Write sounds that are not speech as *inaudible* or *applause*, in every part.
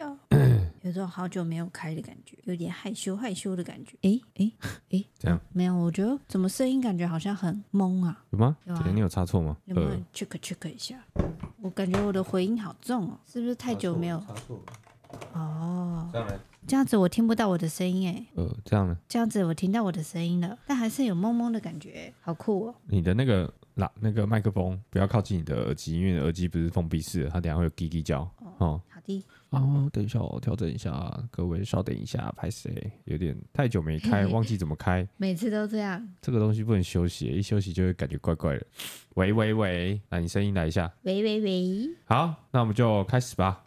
*coughs* 有，有种好久没有开的感觉，有点害羞害羞的感觉。诶诶诶，这样、哦、没有？我觉得怎么声音感觉好像很懵啊？有吗？有啊，你有插错吗？有没有 check check 一下？我感觉我的回音好重哦，是不是太久没有？插错。哦，这样呢？这样子我听不到我的声音哎。呃，这样呢？这样子我听到我的声音了，但还是有懵懵的感觉，好酷哦。你的那个那那个麦克风不要靠近你的耳机，因为你的耳机不是封闭式的，它等下会有滴滴叫。哦，哦好的。哦，等一下，我调整一下，各位稍等一下，拍谁，有点太久没开，*laughs* 忘记怎么开。每次都这样。这个东西不能休息，一休息就会感觉怪怪的。喂喂喂，那，你声音来一下。喂喂喂。好，那我们就开始吧。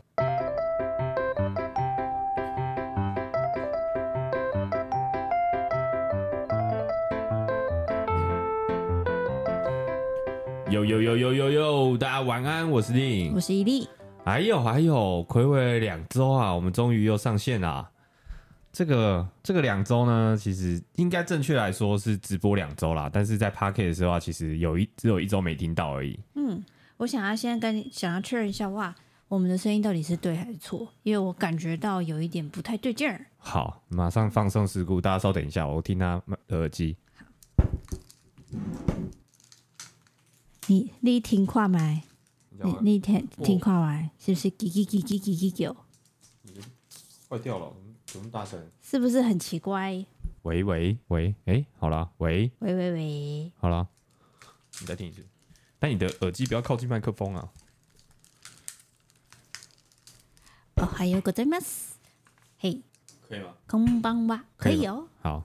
呦呦呦呦呦，大家晚安，我是丽，我是伊利。哎呦哎呦，睽违两周啊，我们终于又上线啦。这个这个两周呢，其实应该正确来说是直播两周啦，但是在 Podcast 的时候啊，其实有一只有一周没听到而已。嗯，我想要先跟想要确认一下，哇，我们的声音到底是对还是错？因为我感觉到有一点不太对劲儿。好，马上放送事故，大家稍等一下，我听他耳机。你你听看麦？你你听听看麦？是不是叽叽叽叽叽叽叫？坏掉了，怎么大声？是不是很奇怪？喂喂喂，哎、欸，好了，喂喂喂喂，好了，你再听一次，但你的耳机不要靠近麦克风啊。哦，还有个在吗？嘿，可以吗？空邦吧，可以哦。好，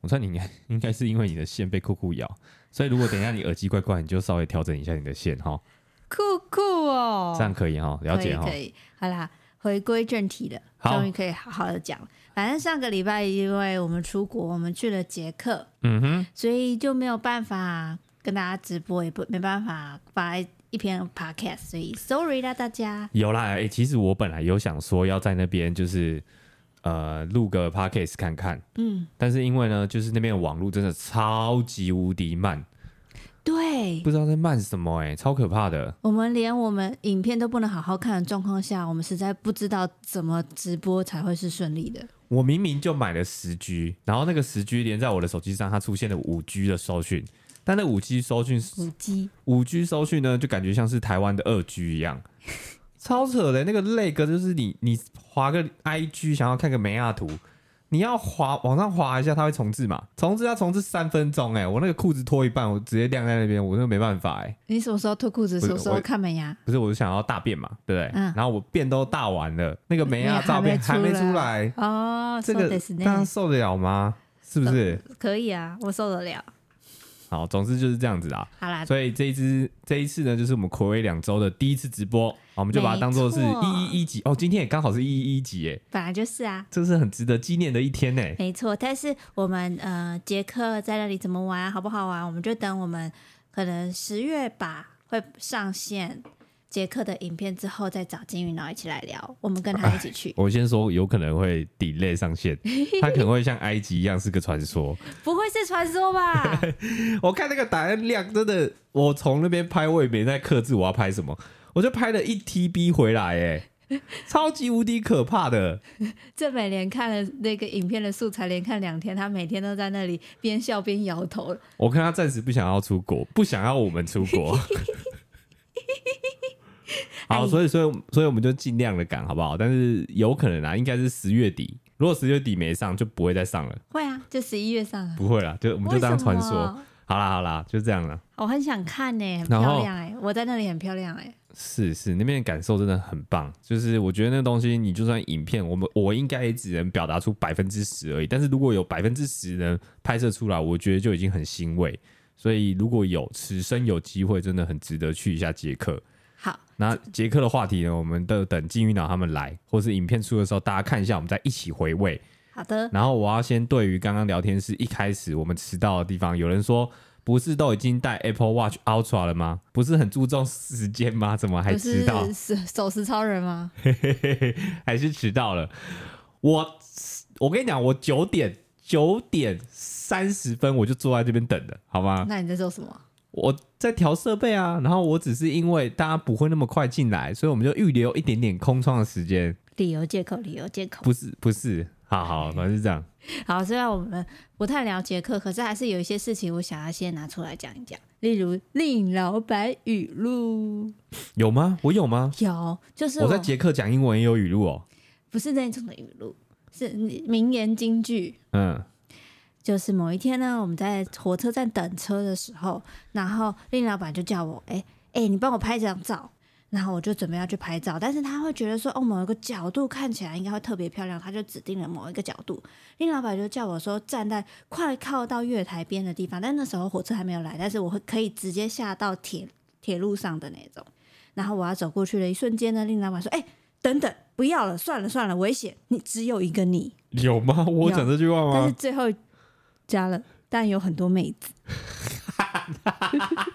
我猜你应该应该是因为你的线被酷酷咬。所以，如果等一下你耳机怪怪，你就稍微调整一下你的线哈。酷酷哦，这样可以哈，了解哈。可以，好啦，回归正题了，终于可以好好的讲。反正上个礼拜因为我们出国，我们去了捷克，嗯哼，所以就没有办法跟大家直播，也不没办法发一篇 podcast，所以 sorry 啦，大家。有啦，哎、欸，其实我本来有想说要在那边就是。呃，录个 podcast 看看，嗯，但是因为呢，就是那边的网络真的超级无敌慢，对，不知道在慢什么、欸，哎，超可怕的。我们连我们影片都不能好好看的状况下，我们实在不知道怎么直播才会是顺利的。我明明就买了十 G，然后那个十 G 连在我的手机上，它出现了五 G 的搜讯，但那五 G 搜讯，五 G，五 G 搜讯呢，就感觉像是台湾的二 G 一样。超扯的，那个 lag 就是你你滑个 IG 想要看个美亚图，你要滑往上滑一下，它会重置嘛？重置要重置三分钟哎、欸！我那个裤子脱一半，我直接晾在那边，我就没办法哎、欸。你什么时候脱裤子？什么时候看美亚？不是，我是想要大便嘛，对不对？嗯。然后我便都大完了，那个美亚照片还没出来哦。这个大家受得了吗？是不是？可以啊，我受得了。好，总之就是这样子啦。好啦，所以这一支这一次呢，就是我们暌违两周的第一次直播，我们就把它当做是一一一级哦。今天也刚好是一一一级耶，本来就是啊，这是很值得纪念的一天呢。没错，但是我们呃，杰克在那里怎么玩，好不好玩？我们就等我们可能十月吧会上线。杰克的影片之后再找金鱼脑一起来聊，我们跟他一起去。我先说有可能会 delay 上线，他可能会像埃及一样是个传说，*laughs* 不会是传说吧？*laughs* 我看那个档案量真的，我从那边拍我也没在克制我要拍什么，我就拍了一 TB 回来，哎，*laughs* 超级无敌可怕的。郑美连看了那个影片的素材，连看两天，他每天都在那里边笑边摇头。我看他暂时不想要出国，不想要我们出国。*laughs* 好，所以所以所以我们就尽量的赶，好不好？但是有可能啊，应该是十月底。如果十月底没上，就不会再上了。会啊，就十一月上了。不会啦，就我们就当传说。好啦好啦，就这样了。我很想看呢、欸，很漂亮哎、欸，我在那里很漂亮哎、欸。是是，那边的感受真的很棒。就是我觉得那个东西，你就算影片，我们我应该也只能表达出百分之十而已。但是如果有百分之十能拍摄出来，我觉得就已经很欣慰。所以如果有此生有机会，真的很值得去一下捷克。好，那捷克的话题呢？我们都等金鱼脑他们来，或是影片出的时候，大家看一下，我们再一起回味。好的。然后我要先对于刚刚聊天室一开始我们迟到的地方，有人说不是都已经带 Apple Watch Ultra 了吗？不是很注重时间吗？怎么还迟到？是守时超人吗？*laughs* 还是迟到了？我我跟你讲，我九点九点三十分我就坐在这边等的，好吗？那你在做什么？我在调设备啊，然后我只是因为大家不会那么快进来，所以我们就预留一点点空窗的时间。理由借口，理由借口，不是不是，好好，反正是这样。好，虽然我们不太了解课，可是还是有一些事情我想要先拿出来讲一讲，例如令老板语录，有吗？我有吗？有，就是我，我在捷克讲英文也有语录哦，不是那种的语录，是名言金句。嗯，就是某一天呢，我们在火车站等车的时候，然后令老板就叫我，哎、欸、哎、欸，你帮我拍张照。然后我就准备要去拍照，但是他会觉得说，哦，某一个角度看起来应该会特别漂亮，他就指定了某一个角度。林老板就叫我说，站在快靠到月台边的地方，但那时候火车还没有来，但是我会可以直接下到铁铁路上的那种。然后我要走过去的一瞬间呢，令老板说，哎，等等，不要了，算了算了，危险，你只有一个你。有吗？我讲这句话吗？但是最后加了，但有很多妹子。*laughs*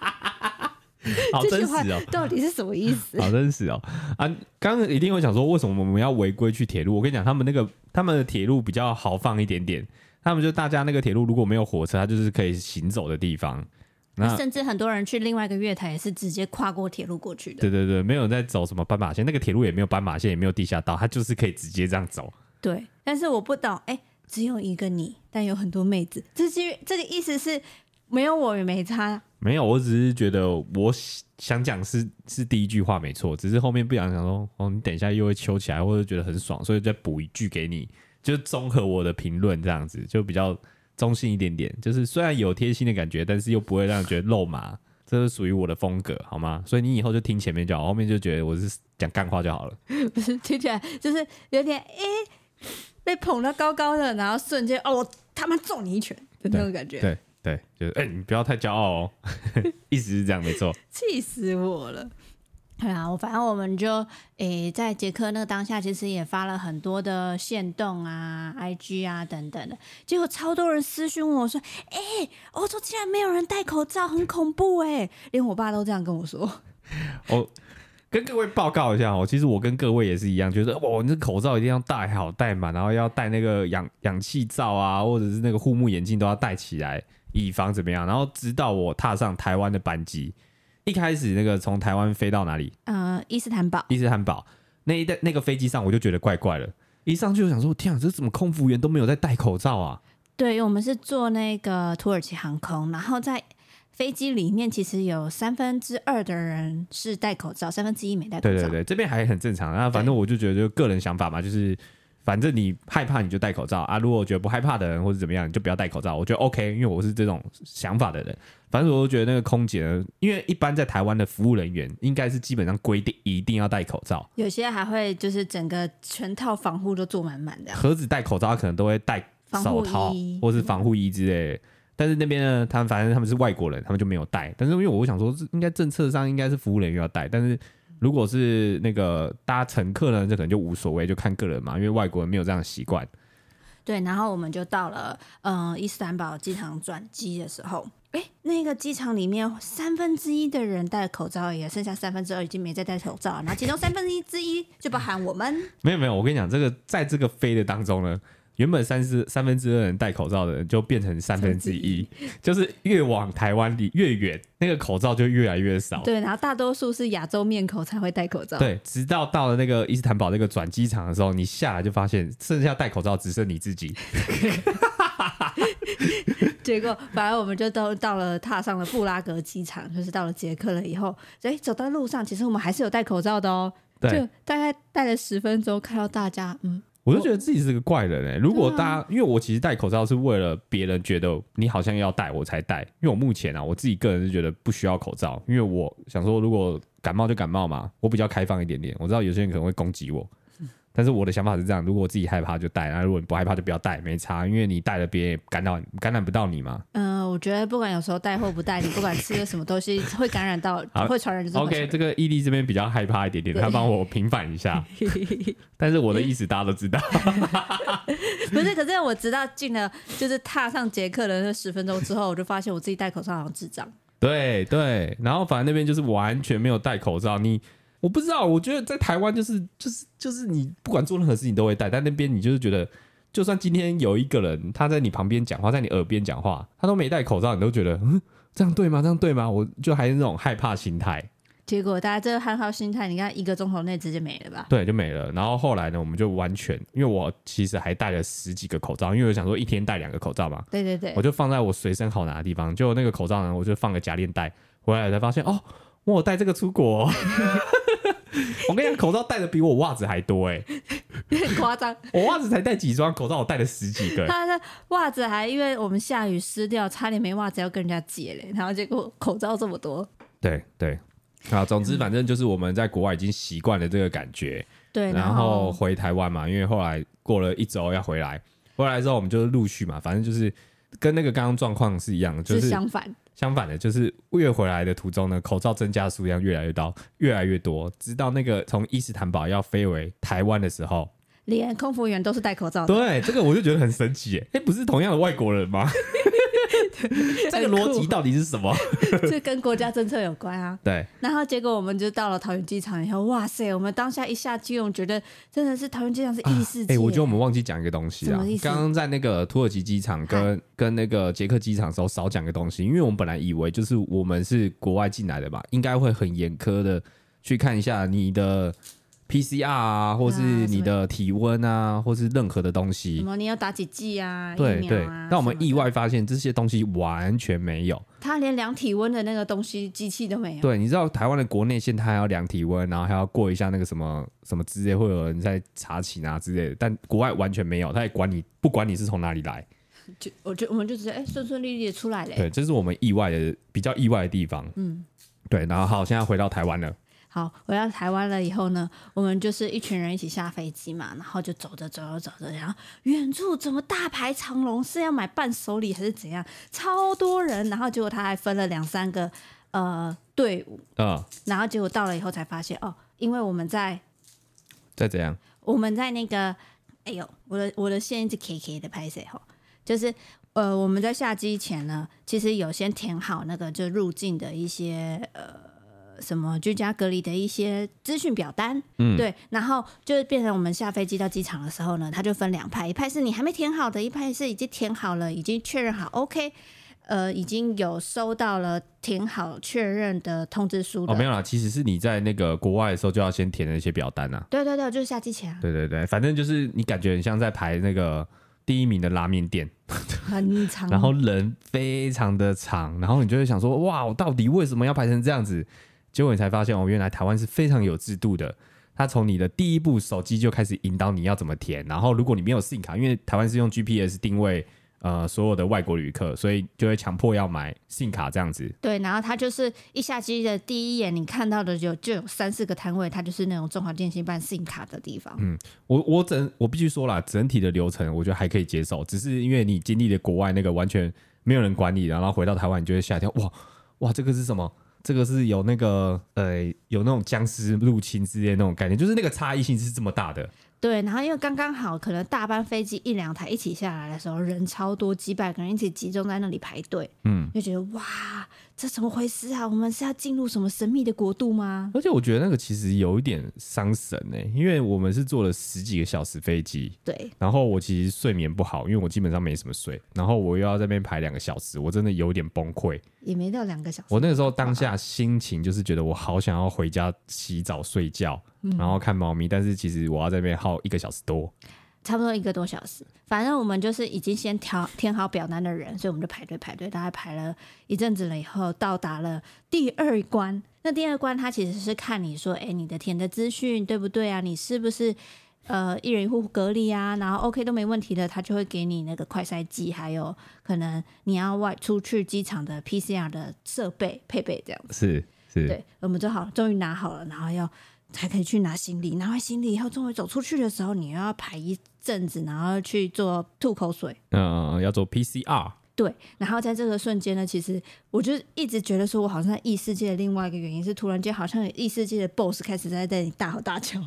好真实哦！到底是什么意思？好真实哦！啊，刚刚一定会想说，为什么我们要违规去铁路？我跟你讲，他们那个他们的铁路比较豪放一点点，他们就大家那个铁路如果没有火车，它就是可以行走的地方。那甚至很多人去另外一个月台也是直接跨过铁路过去的。对对对，没有在走什么斑马线，那个铁路也没有斑马线，也没有地下道，它就是可以直接这样走。对，但是我不懂，哎，只有一个你，但有很多妹子，这是这个意思是没有我也没差。没有，我只是觉得我想讲是是第一句话没错，只是后面不想想说哦，你等一下又会揪起来，或者觉得很爽，所以再补一句给你，就综合我的评论这样子，就比较中性一点点。就是虽然有贴心的感觉，但是又不会让人觉得肉麻，*laughs* 这是属于我的风格，好吗？所以你以后就听前面就好，后面就觉得我是讲干话就好了。不是听起来就是有点哎、欸，被捧得高高的，然后瞬间哦，我他妈揍你一拳的那种感觉。对。对对，就是哎、欸，你不要太骄傲哦，*laughs* 意思是这样，没错。气死我了！对啊，我反正我们就诶、欸，在捷克那个当下，其实也发了很多的限动啊、IG 啊等等的，结果超多人私讯问我说：“哎、欸，欧洲竟然没有人戴口罩，很恐怖哎！”连我爸都这样跟我说。我 *laughs* 跟各位报告一下哦，其实我跟各位也是一样，觉得哇，你这口罩一定要戴好戴满，然后要戴那个氧氧气罩啊，或者是那个护目眼镜都要戴起来。以防怎么样？然后直到我踏上台湾的班机，一开始那个从台湾飞到哪里？呃，伊斯坦堡。伊斯坦堡那一那个飞机上，我就觉得怪怪了。一上去就想说：天啊，这怎么空服员都没有在戴口罩啊？对，我们是坐那个土耳其航空，然后在飞机里面其实有三分之二的人是戴口罩，三分之一没戴口罩。对对对，这边还很正常。那反正我就觉得，就个人想法嘛，就是。反正你害怕你就戴口罩啊！如果觉得不害怕的人或者怎么样，你就不要戴口罩。我觉得 OK，因为我是这种想法的人。反正我都觉得那个空姐呢，因为一般在台湾的服务人员应该是基本上规定一定要戴口罩，有些还会就是整个全套防护都做满满的。盒子戴口罩，他可能都会戴手套或是防护衣之类的。但是那边呢，他们反正他们是外国人，他们就没有戴。但是因为我想说，应该政策上应该是服务人员要戴，但是。如果是那个搭乘客呢，这可能就无所谓，就看个人嘛，因为外国人没有这样的习惯。对，然后我们就到了嗯、呃、伊斯坦堡机场转机的时候，哎，那个机场里面三分之一的人戴口罩，也剩下三分之二已经没再戴口罩，然后其中三分之一就包含我们。*laughs* 没有没有，我跟你讲，这个在这个飞的当中呢。原本三十三分之二人戴口罩的人，就变成三分之一，就是越往台湾离越远，那个口罩就越来越少。对，然后大多数是亚洲面孔才会戴口罩。对，直到到了那个伊斯坦堡那个转机场的时候，你下来就发现剩下戴口罩只剩你自己。*laughs* 结果，反而我们就都到了踏上了布拉格机场，就是到了捷克了以后，哎，走在路上，其实我们还是有戴口罩的哦。对，就大概戴了十分钟，看到大家，嗯。我就觉得自己是个怪人哎、欸！如果大家，因为我其实戴口罩是为了别人觉得你好像要戴我才戴，因为我目前啊，我自己个人是觉得不需要口罩，因为我想说，如果感冒就感冒嘛，我比较开放一点点。我知道有些人可能会攻击我。但是我的想法是这样：如果我自己害怕就戴，那如果你不害怕就不要戴，没差，因为你戴了别人也感染感染不到你嘛。嗯、呃，我觉得不管有时候戴或不戴，你不管吃了什么东西会感染到，*laughs* 会传染就是。OK，这个伊利这边比较害怕一点点，他帮我平反一下。*laughs* 但是我的意思大家都知道。*laughs* 不是，可是我直到进了就是踏上捷克的那十分钟之后，我就发现我自己戴口罩好像智障。对对，然后反正那边就是完全没有戴口罩，你。我不知道，我觉得在台湾就是就是就是你不管做任何事情都会戴，但那边你就是觉得，就算今天有一个人他在你旁边讲话，在你耳边讲话，他都没戴口罩，你都觉得嗯，这样对吗？这样对吗？我就还是那种害怕心态。结果大家这个憨厚心态，你看一个钟头内直接没了吧？对，就没了。然后后来呢，我们就完全，因为我其实还戴了十几个口罩，因为我想说一天戴两个口罩嘛。对对对。我就放在我随身好拿的地方，就那个口罩呢，我就放个夹链袋，回来才发现哦，我带这个出国。*laughs* *laughs* 我跟你讲，口罩戴的比我袜子还多哎、*laughs* 夸张。我袜子才戴几双，口罩我戴了十几个。他的袜子还因为我们下雨湿掉，差点没袜子要跟人家借嘞，然后结果口罩这么多。对对。啊，总之反正就是我们在国外已经习惯了这个感觉，对，然后回台湾嘛，因为后来过了一周要回来，回来之后我们就陆续嘛，反正就是跟那个刚刚状况是一样的，就是，是相反，相反的，就是越回来的途中呢，口罩增加数量越来越多，越来越多，直到那个从伊斯坦堡要飞回台湾的时候，连空服员都是戴口罩的。对，这个我就觉得很神奇，哎，不是同样的外国人吗？*laughs* *laughs* 这个逻辑到底是什么？*laughs* 这跟国家政策有关啊。*laughs* 对。然后结果我们就到了桃园机场以后，哇塞！我们当下一下机，我们觉得真的是桃园机场是异世界。哎、啊欸，我觉得我们忘记讲一个东西啊。刚刚在那个土耳其机场跟跟那个捷克机场的时候少讲个东西，因为我们本来以为就是我们是国外进来的吧，应该会很严苛的去看一下你的。PCR 啊，或是你的体温啊，啊或是任何的东西，什么你要打几剂啊？对啊对。但我们意外发现这些东西完全没有，他连量体温的那个东西机器都没有。对，你知道台湾的国内线，他还要量体温，然后还要过一下那个什么什么之类，会有人在查寝啊之类的。但国外完全没有，他也管你，不管你是从哪里来，就我就我们就直接哎顺顺利利的出来了。对，这是我们意外的比较意外的地方。嗯，对。然后好，现在回到台湾了。好，回到台湾了以后呢，我们就是一群人一起下飞机嘛，然后就走着走着走着，然后远处怎么大排长龙，是要买伴手礼还是怎样？超多人，然后结果他还分了两三个呃队伍，嗯，然后结果到了以后才发现哦，因为我们在在怎样？我们在那个，哎呦，我的我的线一直 K K 的拍摄哈，就是呃我们在下机前呢，其实有先填好那个就入境的一些呃。什么居家隔离的一些资讯表单，嗯，对，然后就变成我们下飞机到机场的时候呢，它就分两派，一派是你还没填好的，一派是已经填好了，已经确认好，OK，呃，已经有收到了填好确认的通知书的。哦，没有啦，其实是你在那个国外的时候就要先填那些表单啊。对对对，就是下机前啊。对对对，反正就是你感觉很像在排那个第一名的拉面店，很长，*laughs* 然后人非常的长，然后你就会想说，哇，我到底为什么要排成这样子？结果你才发现哦，原来台湾是非常有制度的。他从你的第一部手机就开始引导你要怎么填，然后如果你没有 SIM 卡，因为台湾是用 GPS 定位呃所有的外国旅客，所以就会强迫要买 SIM 卡这样子。对，然后他就是一下机的第一眼你看到的就就有三四个摊位，它就是那种中华电信办 SIM 卡的地方。嗯，我我整我必须说了，整体的流程我觉得还可以接受，只是因为你经历了国外那个完全没有人管你，然后回到台湾你就会吓一跳，哇哇这个是什么？这个是有那个呃，有那种僵尸入侵之类的那种概念，就是那个差异性是这么大的。对，然后因为刚刚好，可能大班飞机一两台一起下来的时候，人超多，几百个人一起集中在那里排队，嗯，就觉得哇，这怎么回事啊？我们是要进入什么神秘的国度吗？而且我觉得那个其实有一点伤神呢，因为我们是坐了十几个小时飞机，对，然后我其实睡眠不好，因为我基本上没什么睡，然后我又要在那边排两个小时，我真的有点崩溃。也没到两个小时，我那个时候当下心情就是觉得我好想要回家洗澡睡觉。然后看猫咪，但是其实我要在那边耗一个小时多，差不多一个多小时。反正我们就是已经先调填好表单的人，所以我们就排队排队，大概排了一阵子了以后，到达了第二关。那第二关它其实是看你说，哎，你的填的资讯对不对啊？你是不是呃一人一户隔离啊？然后 OK 都没问题的，他就会给你那个快筛剂，还有可能你要外出去机场的 PCR 的设备配备这样子。是是，对，我们就好，终于拿好了，然后要。才可以去拿行李，拿完行李以后，终于走出去的时候，你又要排一阵子，然后去做吐口水。嗯，要做 PCR。对，然后在这个瞬间呢，其实我就一直觉得说，我好像在异世界的另外一个原因是，突然间好像有异世界的 BOSS 开始在对你大吼大叫。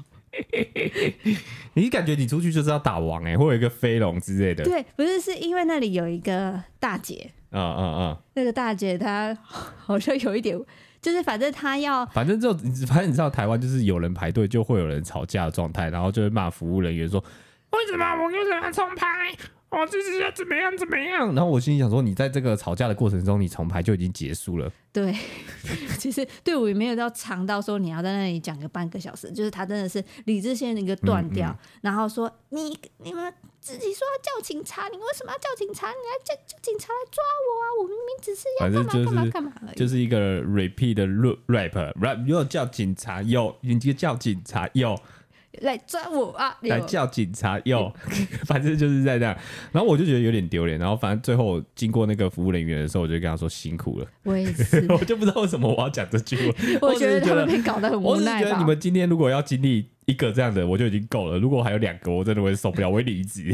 *laughs* 你感觉你出去就是要打王哎、欸，或有一个飞龙之类的。对，不是，是因为那里有一个大姐。嗯嗯嗯。那个大姐她好像有一点。就是反正她要，反正就反正你知道台湾就是有人排队就会有人吵架的状态，然后就会骂服务人员说：“为什么我为什么要重拍？我，就是要怎么样怎么样。然后我心里想说，你在这个吵架的过程中，你重排就已经结束了。对，*laughs* 其实队伍也没有到长到说你要在那里讲个半个小时，就是他真的是理智线的一个断掉，嗯嗯、然后说你你们自己说要叫警察，你为什么要叫警察？你来叫叫警察来抓我啊！我明明只是要干嘛干嘛干嘛而已。就是一个 repeat 的 rap，rap 又叫警察，又你就叫警察，又。来抓我啊！来叫警察哟，*laughs* 反正就是在这样。然后我就觉得有点丢脸。然后反正最后经过那个服务人员的时候，我就跟他说辛苦了。我也是，*laughs* 我就不知道为什么我要讲这句。*laughs* 我觉得他们被搞得很无奈。我是觉得你们今天如果要经历一个这样的，我就已经够了。如果还有两个，我真的会受不了，我会离职。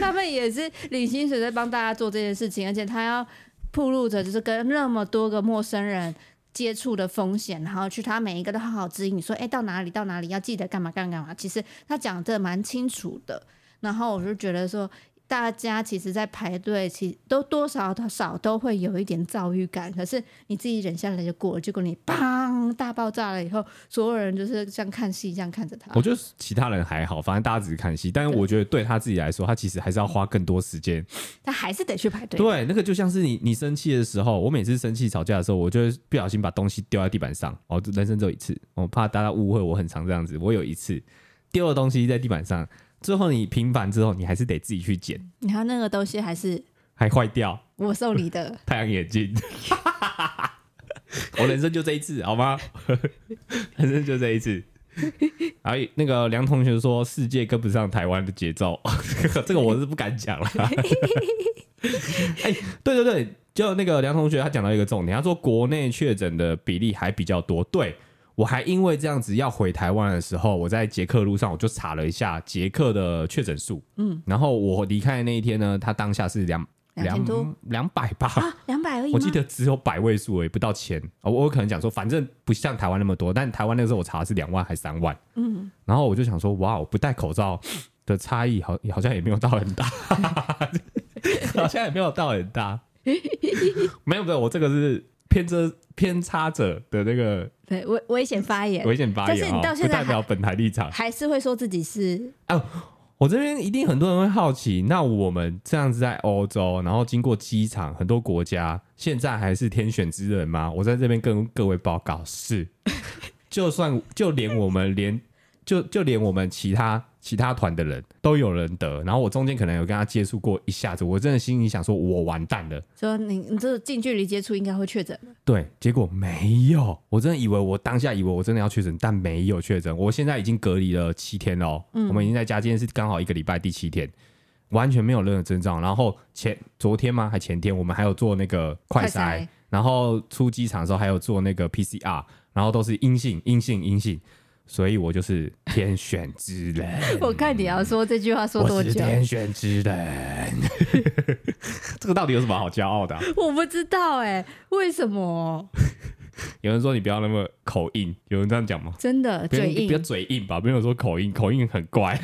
他们也是领薪水在帮大家做这件事情，而且他要铺路着，就是跟那么多个陌生人。接触的风险，然后去他每一个都好好指引你说，哎，到哪里到哪里要记得干嘛干嘛干嘛。其实他讲的蛮清楚的，然后我就觉得说。大家其实，在排队，其实都多少多少都会有一点躁郁感。可是你自己忍下来就过了。结果你砰大爆炸了以后，所有人就是像看戏一样看着他。我觉得其他人还好，反正大家只是看戏。但是我觉得对他自己来说，他其实还是要花更多时间。他还是得去排队。对，那个就像是你你生气的时候，我每次生气吵架的时候，我就会不小心把东西丢在地板上。哦，人生只有一次，我怕大家误会我很常这样子。我有一次丢了东西在地板上。最后你平反之后，你还是得自己去捡。你看那个东西还是还坏掉。我送你的 *laughs* 太阳眼镜。*laughs* 我人生就这一次，好吗？*laughs* 人生就这一次。然后那个梁同学说，世界跟不上台湾的节奏，这个我是不敢讲了。哎，对对对，就那个梁同学他讲到一个重点，他说国内确诊的比例还比较多。对。我还因为这样子要回台湾的时候，我在捷克路上我就查了一下捷克的确诊数，嗯，然后我离开的那一天呢，他当下是两两两百吧，两百而已，我记得只有百位数而已，不到千。哦，我有可能讲说，反正不像台湾那么多，但台湾那个时候我查的是两万还三万，嗯，然后我就想说，哇，我不戴口罩的差异好好像也没有到很大，*laughs* 好像也没有到很大，没有没有，我这个是。偏遮偏差者的那个对危危险发言，危险发言，但是你到现在不代表本台立场，还是会说自己是哦。我这边一定很多人会好奇，那我们这样子在欧洲，然后经过机场很多国家，现在还是天选之人吗？我在这边跟各位报告是，*laughs* 就算就连我们连就就连我们其他。其他团的人都有人得，然后我中间可能有跟他接触过一下子，我真的心里想说，我完蛋了。说你你这近距离接触应该会确诊。对，结果没有，我真的以为我当下以为我真的要确诊，但没有确诊。我现在已经隔离了七天了，嗯，我们已经在家，今天是刚好一个礼拜第七天，完全没有任何症状。然后前昨天吗？还前天，我们还有做那个快筛，然后出机场的时候还有做那个 PCR，然后都是阴性，阴性，阴性。所以我就是天选之人。*laughs* 我看你要说这句话说多久？天选之人。*laughs* 这个到底有什么好骄傲的啊？我不知道哎，为什么？有人说你不要那么口硬，有人这样讲吗？真的嘴硬，不要嘴硬吧？没有说口硬，口硬很怪。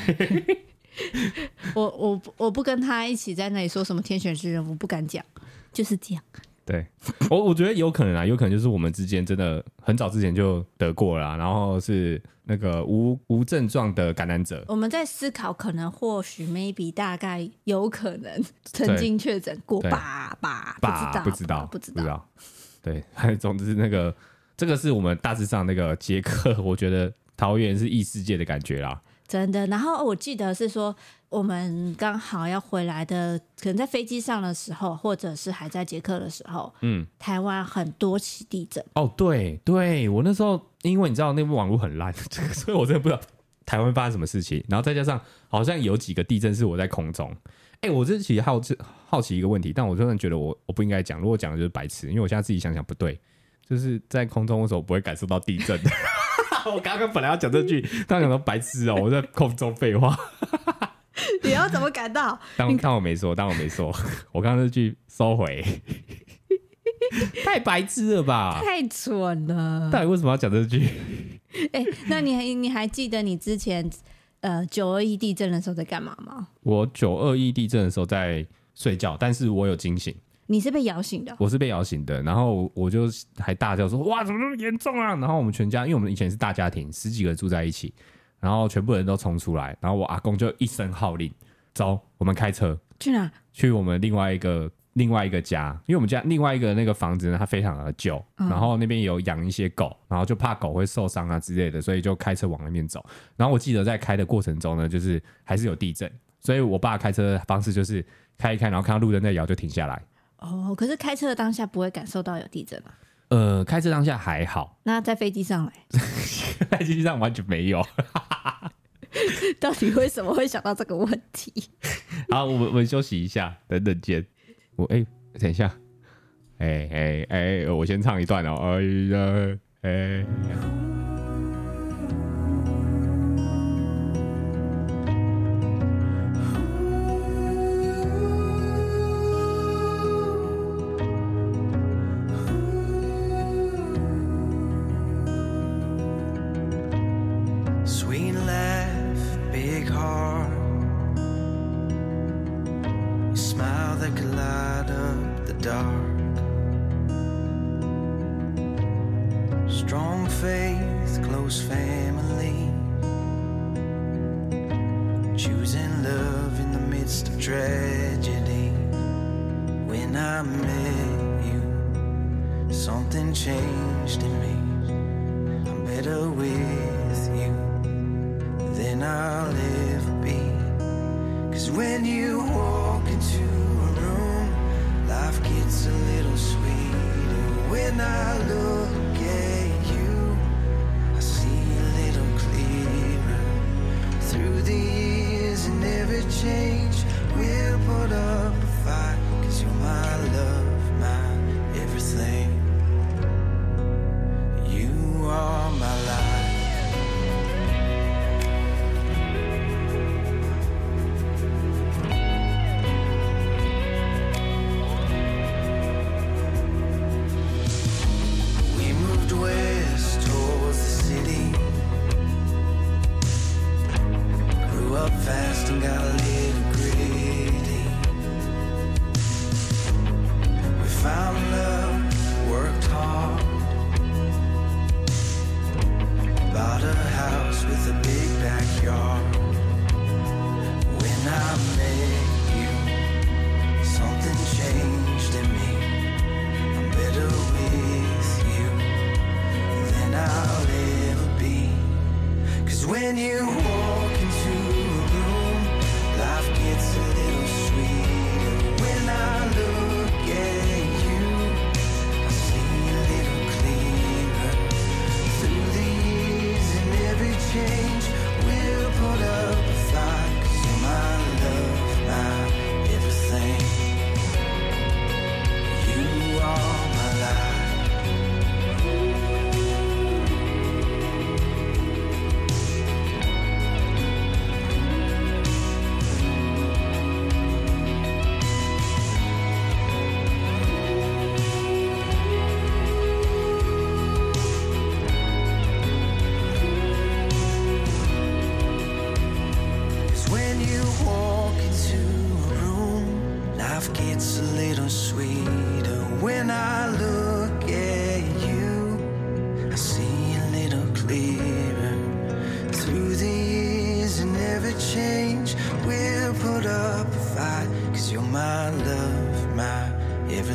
*laughs* 我我我不跟他一起在那里说什么天选之人，我不敢讲，就是这样。对，*laughs* 我我觉得有可能啊，有可能就是我们之间真的很早之前就得过了，然后是那个无无症状的感染者。我们在思考，可能或许 maybe 大概有可能曾经确诊过吧吧，不知道不知道不知道。对，*laughs* 总之那个这个是我们大致上那个杰克，*laughs* 我觉得桃园是异世界的感觉啦。真的，然后我记得是说，我们刚好要回来的，可能在飞机上的时候，或者是还在捷克的时候，嗯，台湾很多起地震。哦，对对，我那时候因为你知道那部网络很烂，*laughs* 所以我真的不知道台湾发生什么事情。然后再加上好像有几个地震是我在空中。哎，我这其实好奇好奇一个问题，但我真的觉得我我不应该讲，如果讲的就是白痴，因为我现在自己想想不对，就是在空中的时候不会感受到地震。*laughs* 我刚刚本来要讲这句，但讲到白痴哦，我在空中废话。*laughs* 你要怎么感到？当当我没说，当我没说，我刚刚这句收回。*laughs* 太白痴了吧？太蠢了！到底为什么要讲这句？哎、欸，那你还你还记得你之前呃九二一地震的时候在干嘛吗？我九二一地震的时候在睡觉，但是我有惊醒。你是被摇醒的？我是被摇醒的，然后我就还大叫说：“哇，怎么那么严重啊？”然后我们全家，因为我们以前是大家庭，十几个人住在一起，然后全部人都冲出来，然后我阿公就一声号令，走，我们开车去哪？去我们另外一个另外一个家，因为我们家另外一个那个房子呢，它非常的旧，嗯、然后那边有养一些狗，然后就怕狗会受伤啊之类的，所以就开车往那边走。然后我记得在开的过程中呢，就是还是有地震，所以我爸开车的方式就是开一开，然后看到路灯在摇就停下来。哦，可是开车的当下不会感受到有地震吗？呃，开车当下还好。那在飞机上来，*laughs* 在飞机上完全没有。*laughs* 到底为什么会想到这个问题？*laughs* 好，我们我们休息一下，等等见。我哎、欸，等一下，哎哎哎，我先唱一段哦。哎呀，哎。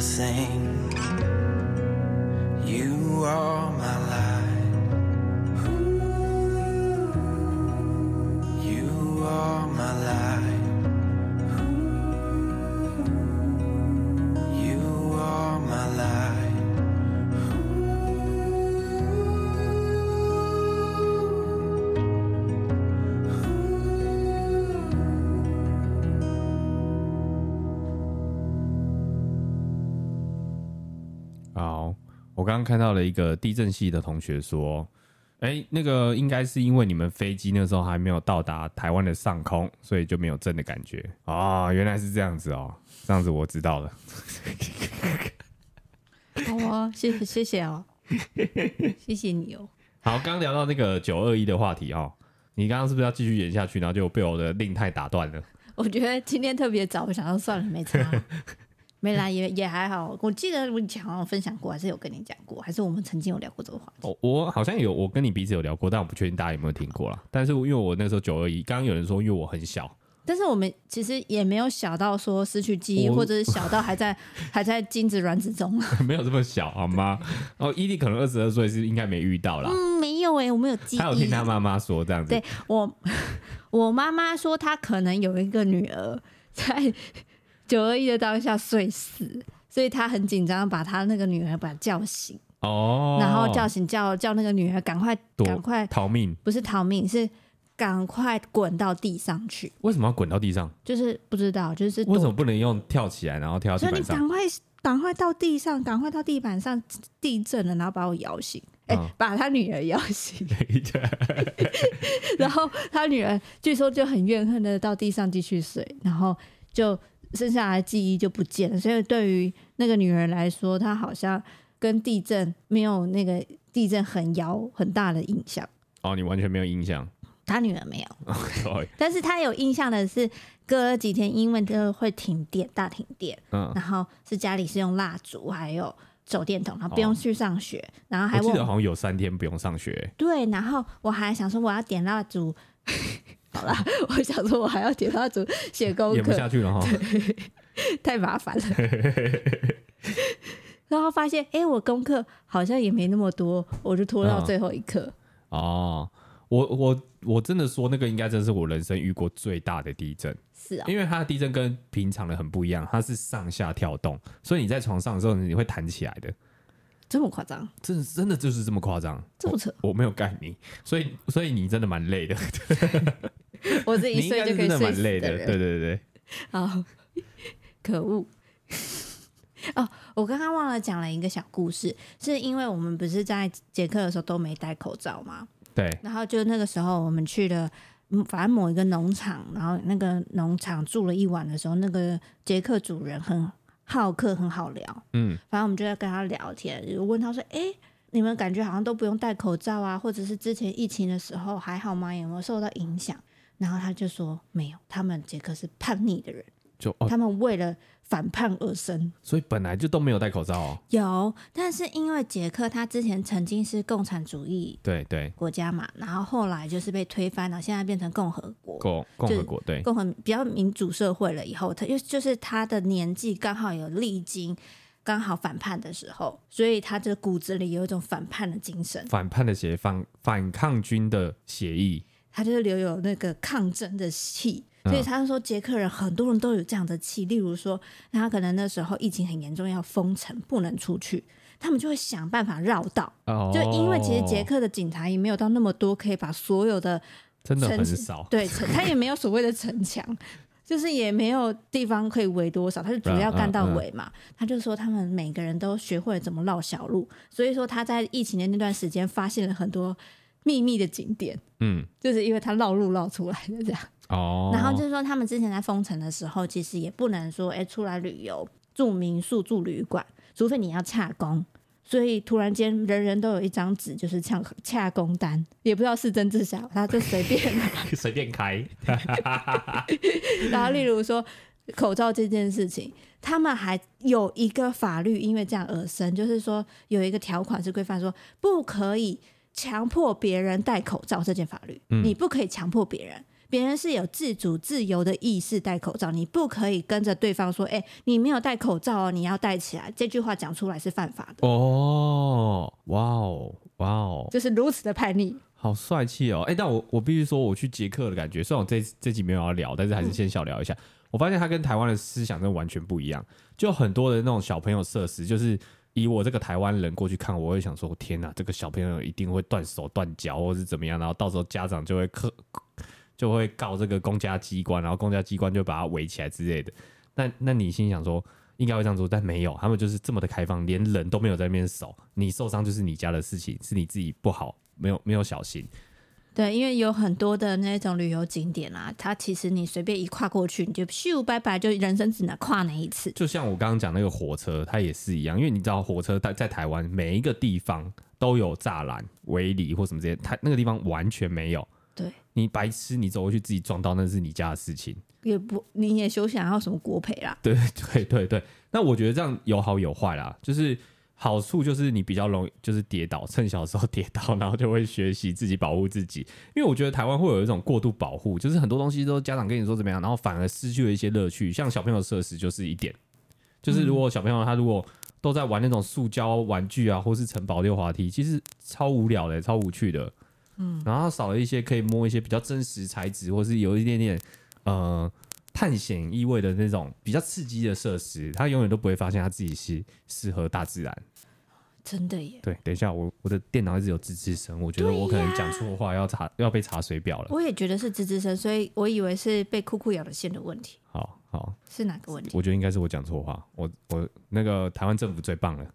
哎刚看到了一个地震系的同学说：“哎，那个应该是因为你们飞机那时候还没有到达台湾的上空，所以就没有震的感觉啊、哦！原来是这样子哦，这样子我知道了。好啊，谢谢谢谢哦，*laughs* 谢谢你哦。好，刚聊到那个九二一的话题哦，你刚刚是不是要继续演下去，然后就被我的令太打断了？我觉得今天特别早，我想要算了，没差。*laughs* ”没啦，也也还好。我记得我以前好像分享过，还是有跟你讲过，还是我们曾经有聊过这个话题。哦，我好像有，我跟你彼此有聊过，但我不确定大家有没有听过啦。但是因为我那时候九二一，刚刚有人说因为我很小，但是我们其实也没有小到说失去记忆，或者是小到还在 *laughs* 还在精子卵子中，没有这么小好吗？*laughs* 哦，伊利可能二十二岁是应该没遇到啦。嗯，没有哎、欸，我没有记忆。他有听他妈妈说这样子。对我，*laughs* 我妈妈说她可能有一个女儿在九二一的当下睡死，所以他很紧张，把他那个女儿把他叫醒。哦。然后叫醒叫叫那个女儿赶快赶快逃命，不是逃命是。赶快滚到地上去！为什么要滚到地上？就是不知道，就是为什么不能用跳起来，然后跳到地板上？所以你赶快赶快到地上，赶快到地板上，地震了，然后把我摇醒，哎、嗯欸，把他女儿摇醒。*laughs* *laughs* 然后他女儿据说就很怨恨的到地上继续睡，然后就剩下来记忆就不见了。所以对于那个女儿来说，她好像跟地震没有那个地震很摇很大的印象。哦，你完全没有印象。他女儿没有，oh, 但是他有印象的是，隔了几天因为就会停电，大停电，嗯，然后是家里是用蜡烛还有手电筒，然后不用去上学，哦、然后还我记得好像有三天不用上学，对，然后我还想说我要点蜡烛，好啦，*laughs* 我想说我还要点蜡烛写功课，演不下去了哈，太麻烦了，*laughs* 然后发现哎、欸，我功课好像也没那么多，我就拖到最后一刻，哦。我我我真的说，那个应该真是我人生遇过最大的地震。是啊，因为它的地震跟平常的很不一样，它是上下跳动，所以你在床上的时候你会弹起来的。这么夸张？真真的就是这么夸张？这么扯？我，我没有盖你，所以所以你真的蛮累的。*laughs* 我这一睡就可以睡累的。对对对。好，*laughs* 可恶。*laughs* 哦，我刚刚忘了讲了一个小故事，是因为我们不是在捷克的时候都没戴口罩吗？对，然后就那个时候，我们去了，反正某一个农场，然后那个农场住了一晚的时候，那个捷克主人很好客，很好聊。嗯，反正我们就在跟他聊天，就问他说：“哎，你们感觉好像都不用戴口罩啊，或者是之前疫情的时候还好吗？有没有受到影响？”然后他就说：“没有，他们杰克是叛逆的人，就、哦、他们为了。”反叛而生，所以本来就都没有戴口罩哦。有，但是因为捷克他之前曾经是共产主义对对国家嘛，然后后来就是被推翻了，现在变成共和国共共和国对共和比较民主社会了以后，他又就是他的年纪刚好有历经刚好反叛的时候，所以他的骨子里有一种反叛的精神，反叛的协反反抗军的协议，他就是留有那个抗争的气。所以他说，捷克人很多人都有这样的气，例如说，他可能那时候疫情很严重，要封城，不能出去，他们就会想办法绕道。哦，就因为其实捷克的警察也没有到那么多，可以把所有的 *laughs* 真的很少，对，他也没有所谓的城墙，就是也没有地方可以围多少，他就主要干到围嘛。他就说他们每个人都学会了怎么绕小路，所以说他在疫情的那段时间发现了很多秘密的景点，嗯，就是因为他绕路绕出来的这样。哦，然后就是说，他们之前在封城的时候，其实也不能说，哎，出来旅游住民宿住旅馆，除非你要洽工。所以突然间，人人都有一张纸，就是洽洽工单，也不知道是真是假，他就随便 *laughs* 随便开。然后，例如说口罩这件事情，他们还有一个法律，因为这样而生，就是说有一个条款是规范说，不可以强迫别人戴口罩。这件法律，嗯、你不可以强迫别人。别人是有自主自由的意识戴口罩，你不可以跟着对方说：“哎、欸，你没有戴口罩哦，你要戴起来。”这句话讲出来是犯法的。哦，哇哦，哇哦，就是如此的叛逆，好帅气哦！哎、欸，但我我必须说，我去捷克的感觉，虽然我这这集没有要聊，但是还是先小聊一下。嗯、我发现他跟台湾的思想真的完全不一样，就很多的那种小朋友设施，就是以我这个台湾人过去看，我会想说：“天哪，这个小朋友一定会断手断脚，或是怎么样？”然后到时候家长就会克。就会告这个公家机关，然后公家机关就把他围起来之类的。那那你心想说应该会这样做，但没有，他们就是这么的开放，连人都没有在那边守。你受伤就是你家的事情，是你自己不好，没有没有小心。对，因为有很多的那种旅游景点啊，它其实你随便一跨过去，你就咻拜拜，就人生只能跨那一次。就像我刚刚讲那个火车，它也是一样，因为你知道火车在在台湾每一个地方都有栅栏、围篱或什么这些，它那个地方完全没有。对，你白痴，你走过去自己撞到，那是你家的事情，也不，你也休想要什么国赔啦。对 *laughs* 对对对，那我觉得这样有好有坏啦，就是好处就是你比较容易就是跌倒，*laughs* 趁小时候跌倒，然后就会学习自己保护自己。因为我觉得台湾会有一种过度保护，就是很多东西都家长跟你说怎么样，然后反而失去了一些乐趣。像小朋友设施就是一点，就是如果小朋友他如果都在玩那种塑胶玩具啊，或是城堡溜滑梯，其实超无聊的，超无趣的。嗯，然后少了一些可以摸一些比较真实材质，或是有一点点呃探险意味的那种比较刺激的设施，他永远都不会发现他自己是适合大自然。真的耶！对，等一下，我我的电脑一直有吱吱声，我觉得我可能讲错话，要查要被查水表了。我也觉得是吱吱声，所以我以为是被酷酷咬了线的问题。好好，是哪个问题？我觉得应该是我讲错话。我我那个台湾政府最棒了，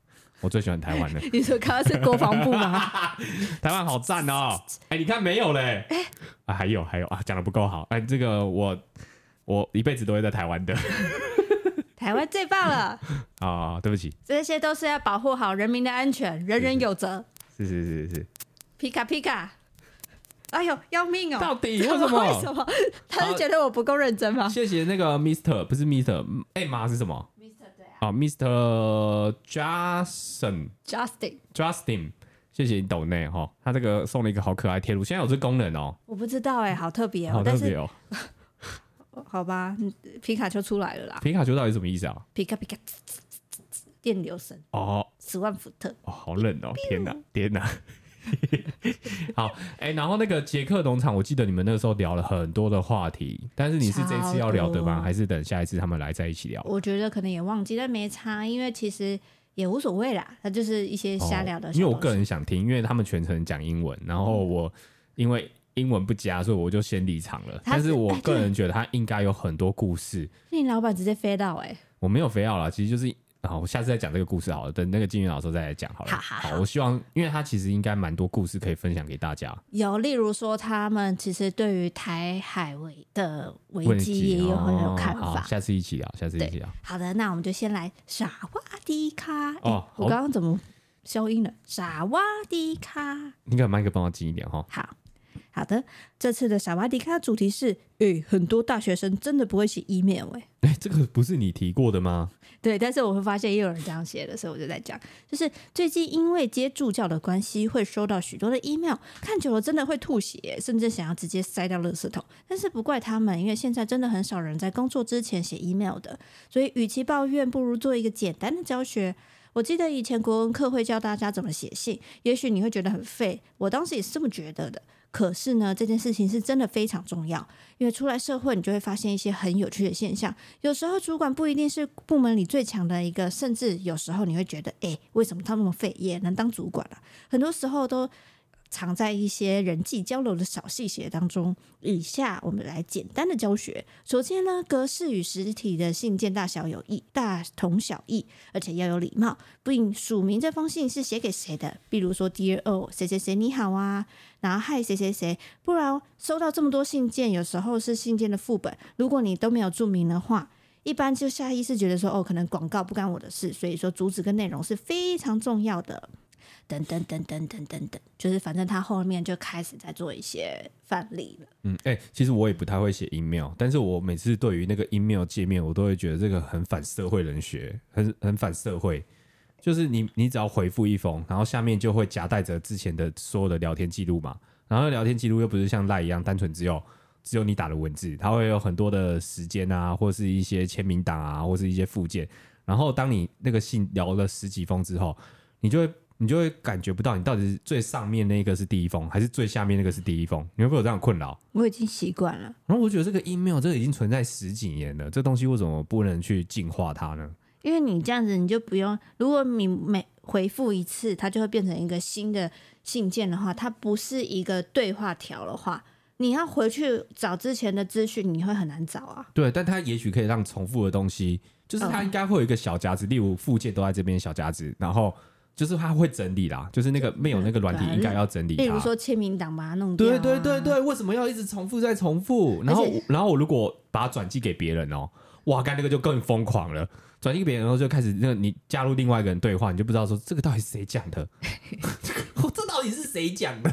我最喜欢台湾了。*laughs* 你说刚刚是国防部吗？*laughs* 台湾好赞哦！哎、欸，你看没有嘞？哎、欸啊，还有还有啊，讲的不够好。哎、欸，这个我我一辈子都会在台湾的。*laughs* 台湾最棒了 *laughs* 啊！对不起，这些都是要保护好人民的安全，人人有责。是是是是，皮卡皮卡，哎呦，要命哦！到底 *laughs* 为什么？为什么？他是觉得我不够认真吗？谢谢那个 Mister，不是 Mister，哎妈是什么？Mister 对啊。啊，Mister Justin，Justin，Justin，谢谢你抖内哈，他这个送了一个好可爱贴图，现在有这功能哦。我不知道哎，好特别哦，好特别哦。好吧，皮卡丘出来了啦！皮卡丘到底什么意思啊？皮卡皮卡，电流声哦，十万伏特哦，好冷哦！天哪，天哪！*laughs* 好，哎、欸，然后那个杰克农场，我记得你们那个时候聊了很多的话题，但是你是这次要聊的吗？还是等下一次他们来在一起聊？我觉得可能也忘记，但没差，因为其实也无所谓啦，他就是一些瞎聊的、哦。因为我个人想听，因为他们全程讲英文，然后我因为。英文不佳，所以我就先离场了。是但是我个人觉得他应该有很多故事。那你老板直接飞到哎、欸，我没有飞到了，其实就是好，我下次再讲这个故事好了。等那个金鱼老师再来讲好了。好，好，好，我希望，因为他其实应该蛮多故事可以分享给大家。有，例如说他们其实对于台海危的危机也有很有看法。哦、下次一起聊，下次一起聊。好的，那我们就先来萨瓦迪卡。哦，欸、我刚刚怎么消音了？傻瓦迪卡，应该麦克帮我近一点哈。好。好的，这次的萨瓦迪卡主题是，诶、欸，很多大学生真的不会写 email 哎、欸，这个不是你提过的吗？对，但是我会发现也有人这样写的，所以我就在讲，就是最近因为接助教的关系，会收到许多的 email，看久了真的会吐血，甚至想要直接塞掉垃圾桶。但是不怪他们，因为现在真的很少人在工作之前写 email 的，所以与其抱怨，不如做一个简单的教学。我记得以前国文课会教大家怎么写信，也许你会觉得很废，我当时也是这么觉得的。可是呢，这件事情是真的非常重要，因为出来社会，你就会发现一些很有趣的现象。有时候主管不一定是部门里最强的一个，甚至有时候你会觉得，哎，为什么他那么废也能当主管了？很多时候都。藏在一些人际交流的小细节当中。以下我们来简单的教学。首先呢，格式与实体的信件大小有异，大同小异，而且要有礼貌，并署名这封信是写给谁的。比如说，Dear O，谁谁谁你好啊，然后嗨谁谁谁。不然收到这么多信件，有时候是信件的副本，如果你都没有注明的话，一般就下意识觉得说，哦，可能广告不干我的事。所以说，主旨跟内容是非常重要的。等等等等等等等，就是反正他后面就开始在做一些范例了。嗯，哎、其实我也不太会写 email，但是我每次对于那个 email 界面，我都会觉得这个很反社会人学，很很反社会。就是你你只要回复一封，然后下面就会夹带着之前的所有的聊天记录嘛，然后聊天记录又不是像赖一样单纯只有只有你打的文字，它会有很多的时间啊，或是一些签名档啊，或是一些附件。然后当你那个信聊了十几封之后，你就会。你就会感觉不到你到底是最上面那个是第一封，还是最下面那个是第一封？你会不会有这样困扰？我已经习惯了。然后我觉得这个 email 这个已经存在十几年了，这东西为什么不能去净化它呢？因为你这样子，你就不用，如果你每回复一次，它就会变成一个新的信件的话，它不是一个对话条的话，你要回去找之前的资讯，你会很难找啊。对，但它也许可以让重复的东西，就是它应该会有一个小夹子，例如附件都在这边小夹子，然后。就是他会整理啦，就是那个没有那个软体应该要整理。例如说签名档把它弄掉、啊。对对对对，为什么要一直重复再重复？然后然后我如果把它转寄给别人哦、喔，哇，刚那个就更疯狂了。转寄给别人然后就开始那个你加入另外一个人对话，你就不知道说这个到底是谁讲的，*laughs* 这到底是谁讲的？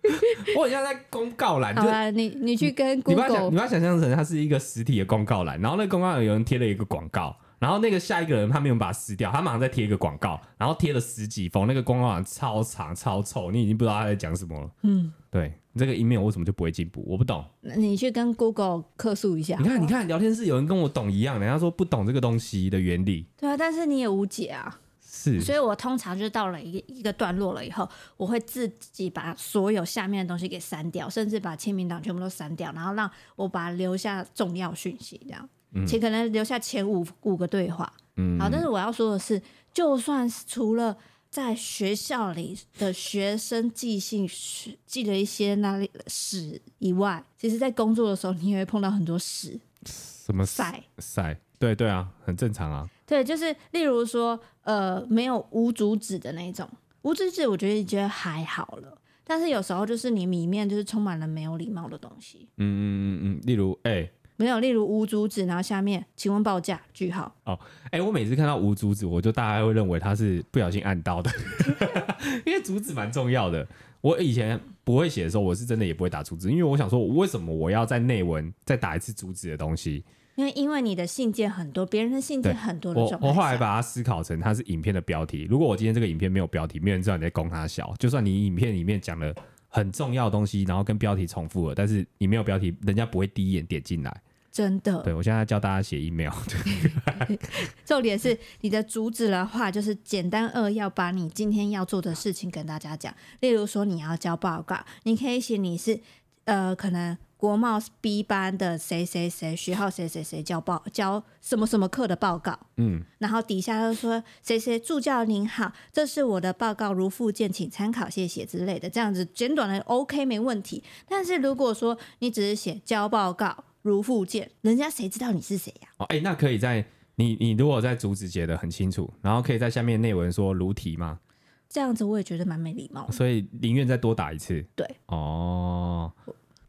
*laughs* 我好像在公告栏。好啊，你你去跟 Google，你不要想你把它想象成它是一个实体的公告栏，然后那个公告栏有人贴了一个广告。然后那个下一个人他没有把它撕掉，他马上再贴一个广告，然后贴了十几封，那个广告栏超长超臭，你已经不知道他在讲什么了。嗯，对，这个 email 为什么就不会进步？我不懂。那你去跟 Google 客诉一下。你看，你看，聊天室有人跟我懂一样，人家说不懂这个东西的原理。对啊，但是你也无解啊。是，所以我通常就到了一个一个段落了以后，我会自己把所有下面的东西给删掉，甚至把签名档全部都删掉，然后让我把留下重要讯息，这样，且可能留下前五五个对话。嗯，好，但是我要说的是，就算是除了在学校里的学生寄信寄了一些那里屎以外，其实在工作的时候，你也会碰到很多屎，什么塞塞？对对啊，很正常啊。对，就是例如说，呃，没有无主旨的那种无主旨，我觉得你觉得还好了。但是有时候就是你里面就是充满了没有礼貌的东西。嗯嗯嗯嗯，例如哎，欸、没有，例如无主旨，然后下面请问报价句号。哦，哎、欸，我每次看到无主旨，我就大概会认为他是不小心按到的，*laughs* 因为主旨蛮重要的。我以前不会写的时候，我是真的也不会打主旨，因为我想说，为什么我要在内文再打一次主旨的东西？因为因为你的信件很多，别人的信件很多的种。我我后来把它思考成它是影片的标题。如果我今天这个影片没有标题，没有人知道你在供他小。就算你影片里面讲了很重要的东西，然后跟标题重复了，但是你没有标题，人家不会第一眼点进来。真的。对，我现在教大家写 email。*laughs* *laughs* 重点是你的主旨的话，就是简单扼要把你今天要做的事情跟大家讲。例如说你要交报告，你可以写你是呃可能。国贸 B 班的谁谁谁学号谁谁谁交报交什么什么课的报告，嗯，然后底下又说谁谁助教您好，这是我的报告如附件，请参考，谢谢之类的，这样子简短的 OK 没问题。但是如果说你只是写交报告如附件，人家谁知道你是谁呀？哦，哎，那可以在你你如果在主旨写的很清楚，然后可以在下面内文说如题吗？这样子我也觉得蛮没礼貌，所以宁愿再多打一次。对，哦。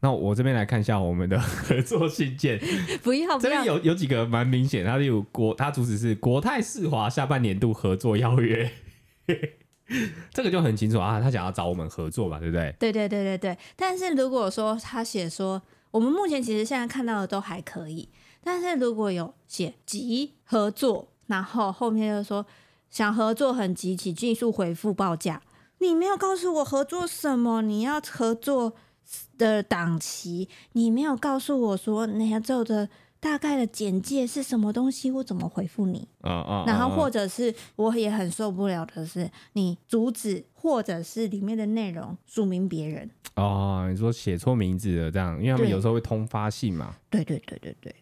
那我这边来看一下我们的 *laughs* 合作信件，*laughs* 不要，这边有有几个蛮明显，它有国，它主旨是国泰世华下半年度合作邀约，*laughs* 这个就很清楚啊，他想要找我们合作嘛，对不对？对对对对对。但是如果说他写说，我们目前其实现在看到的都还可以，但是如果有写急合作，然后后面又说想合作很急，请迅速回复报价，你没有告诉我合作什么，你要合作。的档期，你没有告诉我说你要做的大概的简介是什么东西，我怎么回复你？啊啊！然后或者是我也很受不了的是，你主旨或者是里面的内容署名别人哦，你说写错名字了这样，因为他们有时候会通发信嘛。对对对对对，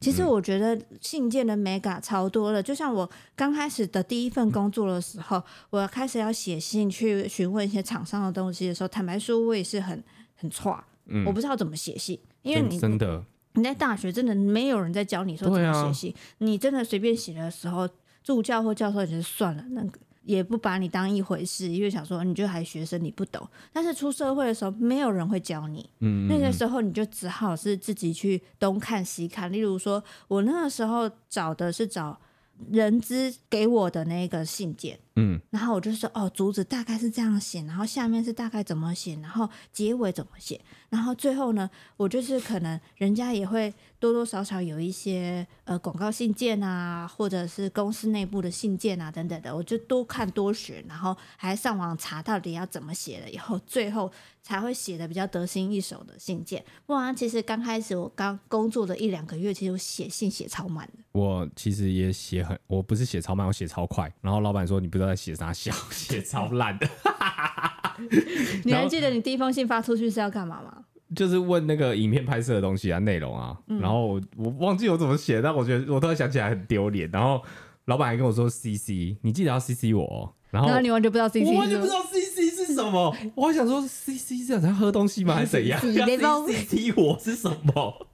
其实我觉得信件的 mega 超多了，就像我刚开始的第一份工作的时候，我开始要写信去询问一些厂商的东西的时候，坦白说，我也是很。很差，嗯，我不知道怎么写信，因为你真的你在大学真的没有人在教你说怎么写信，啊、你真的随便写的时候，助教或教授也就算了，那个也不把你当一回事，因为想说你就还学生，你不懂。但是出社会的时候，没有人会教你，嗯，嗯，嗯，那个时候你就只好是自己去东看西看。例如说，我那个时候找的是找。人资给我的那个信件，嗯，然后我就说，哦，竹子大概是这样写，然后下面是大概怎么写，然后结尾怎么写，然后最后呢，我就是可能人家也会多多少少有一些呃广告信件啊，或者是公司内部的信件啊等等的，我就多看多学，然后还上网查到底要怎么写了以后，最后。才会写的比较得心应手的信件，不然其实刚开始我刚工作的一两个月，其实我写信写超慢的。我其实也写很，我不是写超慢，我写超快。然后老板说，你不知道在写啥，写 *laughs* 写超烂的。你还记得你第一封信发出去是要干嘛吗？就是问那个影片拍摄的东西啊，内容啊。嗯、然后我，我忘记我怎么写，但我觉得我突然想起来很丢脸。然后老板还跟我说 CC，你记得要 CC 我、哦。然后，然后你完全不知道 CC，我完全不知道 CC 是。什么？我还想说，C C 这样才喝东西吗？*laughs* 还是怎样？C C 我是什么？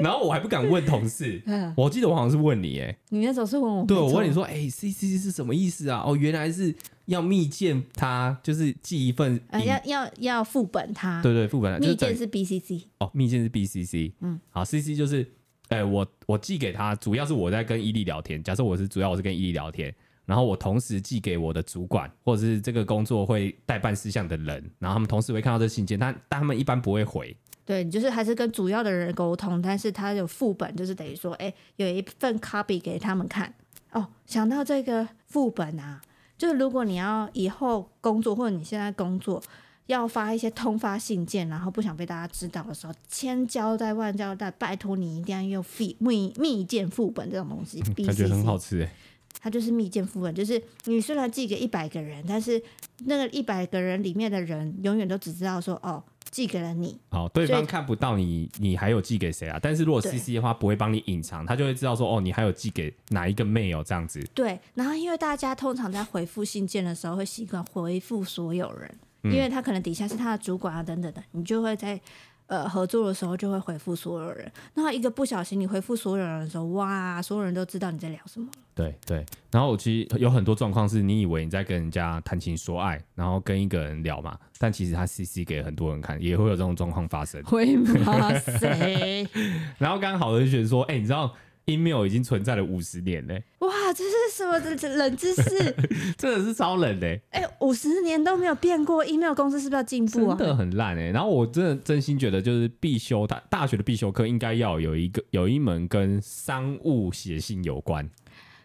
然后我还不敢问同事。我记得我好像是问你，哎，你那时候是问我。对，我问你说，哎，C C 是什么意思啊？哦，原来是要密件他，就是寄一份，要要要副本他。对对，副本。密件是 B C C。哦，密件是 B C C。嗯，好，C C 就是，哎，我我寄给他，主要是我在跟伊利聊天。假设我是主要我是跟伊利聊天。然后我同时寄给我的主管，或者是这个工作会代办事项的人，然后他们同时会看到这信件，但但他们一般不会回，对，你就是还是跟主要的人沟通，但是他有副本，就是等于说，哎，有一份 copy 给他们看。哦，想到这个副本啊，就是如果你要以后工作或者你现在工作要发一些通发信件，然后不想被大家知道的时候，千交代万交代，拜托你一定要用密密件副本这种东西。感觉很好吃哎。它就是密件副本，就是你虽然寄给一百个人，但是那个一百个人里面的人永远都只知道说哦，寄给了你。好，对方看不到你，你还有寄给谁啊？但是如果 CC 的话，不会帮你隐藏，他就会知道说哦，你还有寄给哪一个 mail 这样子。对，然后因为大家通常在回复信件的时候会习惯回复所有人，因为他可能底下是他的主管啊等等的，你就会在。呃，合作的时候就会回复所有人。那一个不小心，你回复所有人的时候，哇，所有人都知道你在聊什么。对对。然后我其实有很多状况是，你以为你在跟人家谈情说爱，然后跟一个人聊嘛，但其实他 CC 给很多人看，也会有这种状况发生。会吗？谁？*laughs* 然后刚好我就觉得说，哎、欸，你知道？email 已经存在了五十年嘞！哇，这是什么这冷知识？*laughs* 真的是超冷嘞！哎、欸，五十年都没有变过，email 公司是不是要进步啊？真的很烂哎！然后我真的真心觉得，就是必修大大学的必修课应该要有一个有一门跟商务写信有关。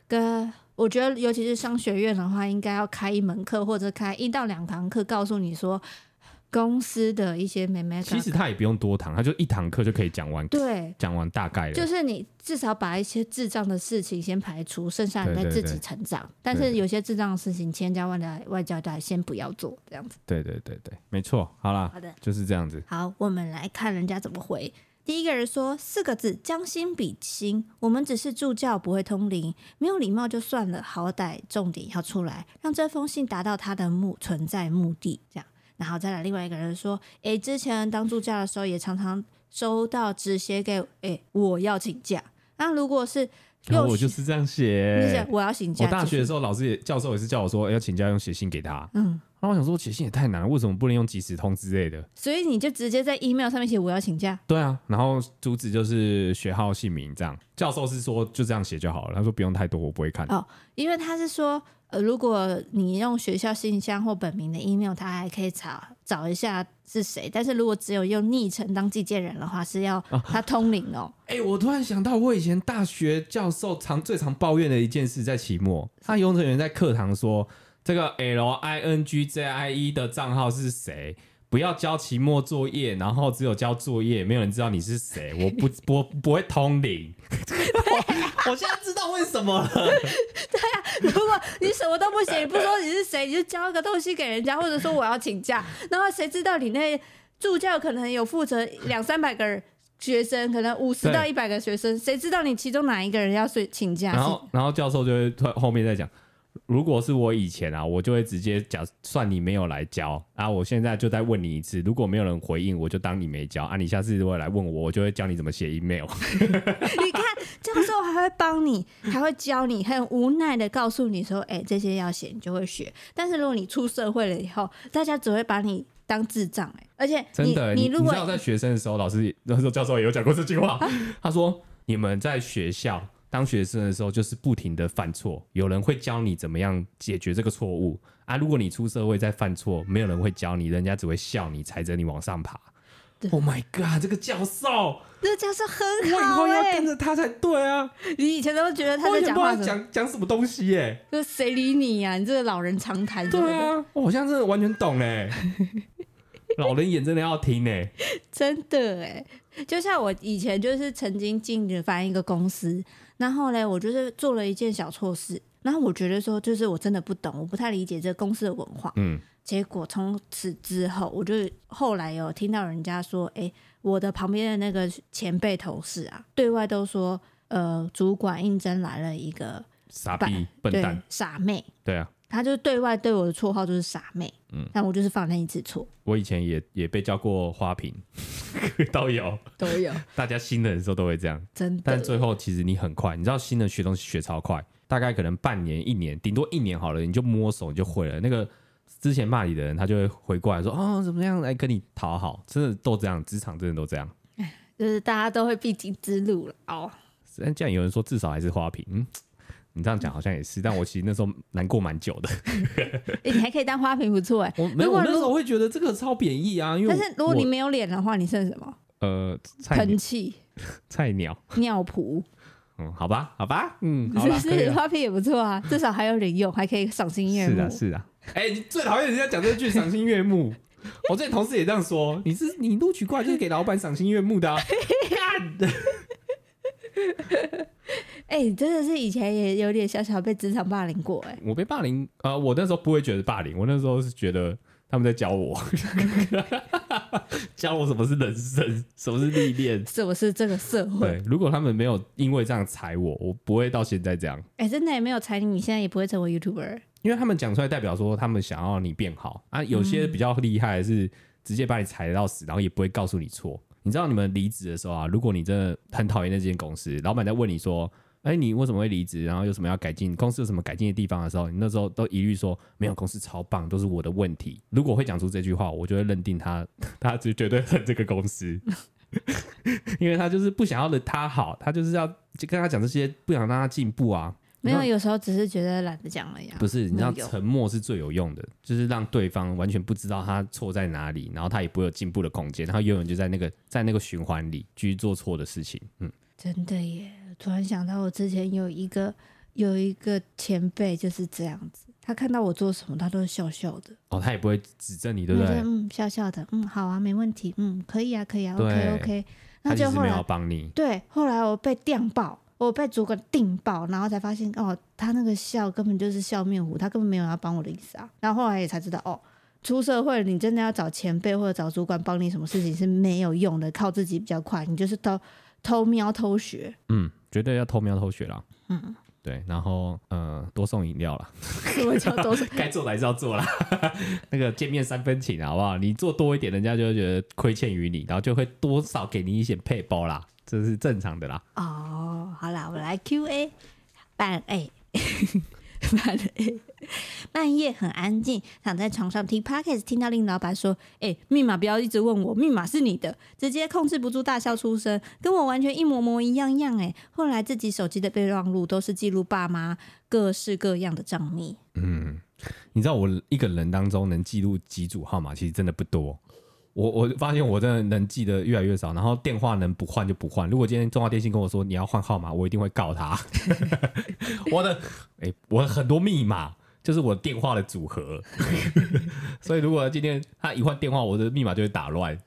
跟我觉得，尤其是商学院的话，应该要开一门课，或者开一到两堂课，告诉你说。公司的一些眉眉角角，其实他也不用多堂，他就一堂课就可以讲完。对，讲完大概了。就是你至少把一些智障的事情先排除，剩下你再自己成长。对对对，但是有些智障的事情，千家万代外交代，先不要做，这样子。对对对对，没错。好了，好的，就是这样子。好，我们来看人家怎么回。第一个人说四个字：将心比心。我们只是助教，不会通灵，没有礼貌就算了，好歹重点要出来，让这封信达到他的目存在目的，这样。然后再来另外一个人说，哎，之前当助教的时候也常常收到只写给，哎，我要请假。那如果是，我就是这样写，我要请假。我大学的时候，老师也教授也是叫我说，要请假用写信给他。嗯，然后我想说，写信也太难了，为什么不能用即时通之类的？所以你就直接在 email 上面写我要请假。对啊，然后主旨就是学号姓名这样。教授是说就这样写就好了，他说不用太多，我不会看。哦，因为他是说。呃，如果你用学校信箱或本名的 email，他还可以查找一下是谁。但是如果只有用昵称当寄件人的话，是要他通灵哦。哎、啊欸，我突然想到，我以前大学教授常最常抱怨的一件事，在期末，他永远在课堂说这个 L I N G J I E 的账号是谁？不要交期末作业，然后只有交作业，没有人知道你是谁。我不 *laughs* 不不会通灵。*laughs* 我现在知道为什么了。*laughs* 对呀、啊，如果你什么都不写，你不说你是谁，你就交一个东西给人家，或者说我要请假，*laughs* 然后谁知道你那助教可能有负责两三百个学生，可能五十到一百个学生，谁知道你其中哪一个人要睡请假？然后，然后教授就会后面再讲。如果是我以前啊，我就会直接讲，算你没有来交啊。我现在就再问你一次，如果没有人回应，我就当你没教啊。你下次如果来问我，我就会教你怎么写 email。*laughs* 你看，教授还会帮你，还会教你，很无奈的告诉你说：“哎、欸，这些要写，你就会学。”但是如果你出社会了以后，大家只会把你当智障哎、欸。而且真的，你如果你知道在学生的时候，老师那时候教授也有讲过这句话，啊、*laughs* 他说：“你们在学校。”当学生的时候，就是不停的犯错，有人会教你怎么样解决这个错误啊。如果你出社会再犯错，没有人会教你，人家只会笑你，踩着你往上爬。Oh my god，这个教授，这个教授很好、欸，我以后要跟着他才对啊。你以前都觉得他在讲话讲讲什么东西耶、欸？就谁理你呀、啊？你这个老人常谈。对啊，我好像真的完全懂哎、欸。老人眼真的要听哎、欸，*laughs* 真的哎。就像我以前就是曾经进去翻一个公司。然后呢，我就是做了一件小错事，然后我觉得说，就是我真的不懂，我不太理解这个公司的文化。嗯，结果从此之后，我就后来有听到人家说，哎，我的旁边的那个前辈同事啊，对外都说，呃，主管应征来了一个傻逼笨蛋傻妹。对啊。他就是对外对我的绰号就是傻妹，嗯，但我就是犯那一次错。我以前也也被叫过花瓶，*laughs* 都有都有。大家新的人时候都会这样，真的。但最后其实你很快，你知道新的学东西学超快，大概可能半年一年，顶多一年好了，你就摸手你就会了。那个之前骂你的人，他就会回过来说啊、哦，怎么样来跟你讨好，真的都这样，职场真的都这样。*laughs* 就是大家都会必经之路了哦。虽然有人说至少还是花瓶。嗯你这样讲好像也是，但我其实那时候难过蛮久的。哎、欸，你还可以当花瓶，不错哎。*laughs* 我没有，我那时候会觉得这个超贬义啊。因为但是如果你没有脸的话，你剩什么？呃，喷气，*laughs* 菜鸟，尿壶。嗯，好吧，好吧，嗯，*laughs* 是不是花瓶也不错啊？至少还有人用，还可以赏心悦目。是啊，是啊。哎、欸，你最讨厌人家讲这句赏心悦目。我这同事也这样说，你是你录取过来就是给老板赏心悦目的、啊。干！哎、欸，真的是以前也有点小小被职场霸凌过哎、欸。我被霸凌啊、呃！我那时候不会觉得霸凌，我那时候是觉得他们在教我 *laughs* *laughs* 教我什么是人生，什么是历练，什么是这个社会。对，如果他们没有因为这样踩我，我不会到现在这样。哎、欸，真的也没有踩你，你现在也不会成为 YouTuber。因为他们讲出来，代表说他们想要你变好啊。有些比较厉害的是直接把你踩到死，然后也不会告诉你错。你知道你们离职的时候啊，如果你真的很讨厌那间公司，老板在问你说：“哎，你为什么会离职？然后有什么要改进？公司有什么改进的地方的时候，你那时候都一律说没有，公司超棒，都是我的问题。”如果会讲出这句话，我就会认定他，*laughs* 他就绝对恨这个公司，*laughs* 因为他就是不想要的他好，他就是要就跟他讲这些，不想让他进步啊。没有，有时候只是觉得懒得讲了呀。不是，你知道沉默是最有用的，就是让对方完全不知道他错在哪里，然后他也不会有进步的空间，然后永远就在那个在那个循环里继续做错的事情。嗯，真的耶！突然想到，我之前有一个有一个前辈就是这样子，他看到我做什么，他都是笑笑的。哦，他也不会指正你，对不对？嗯，笑笑的，嗯，好啊，没问题，嗯，可以啊，可以啊，OK OK。那就后来要帮你。对，后来我被电爆。我被主管定爆，然后才发现哦，他那个笑根本就是笑面虎，他根本没有要帮我的意思啊。然后后来也才知道哦，出社会你真的要找前辈或者找主管帮你什么事情是没有用的，靠自己比较快。你就是偷偷瞄偷学，嗯，绝对要偷瞄偷学啦。嗯，对，然后呃，多送饮料啦。什么叫多送？*laughs* 该做的还是要做啦。*laughs* 那个见面三分情，好不好？你做多一点，人家就会觉得亏欠于你，然后就会多少给你一些配包啦。这是正常的啦。哦，好啦，我来 Q A，半 A，半 A，*laughs* 半夜很安静，躺在床上听 Podcast，听到令老板说：“哎、密码不要一直问我，密码是你的。”直接控制不住大笑出声，跟我完全一模模一样样。哎，后来自己手机的备忘录都是记录爸妈各式各样的账密。嗯，你知道我一个人当中能记录几组号码，其实真的不多。我我发现我真的能记得越来越少，然后电话能不换就不换。如果今天中华电信跟我说你要换号码，我一定会告他。*laughs* 我的哎、欸，我很多密码就是我电话的组合，*laughs* 所以如果今天他一换电话，我的密码就会打乱。*laughs*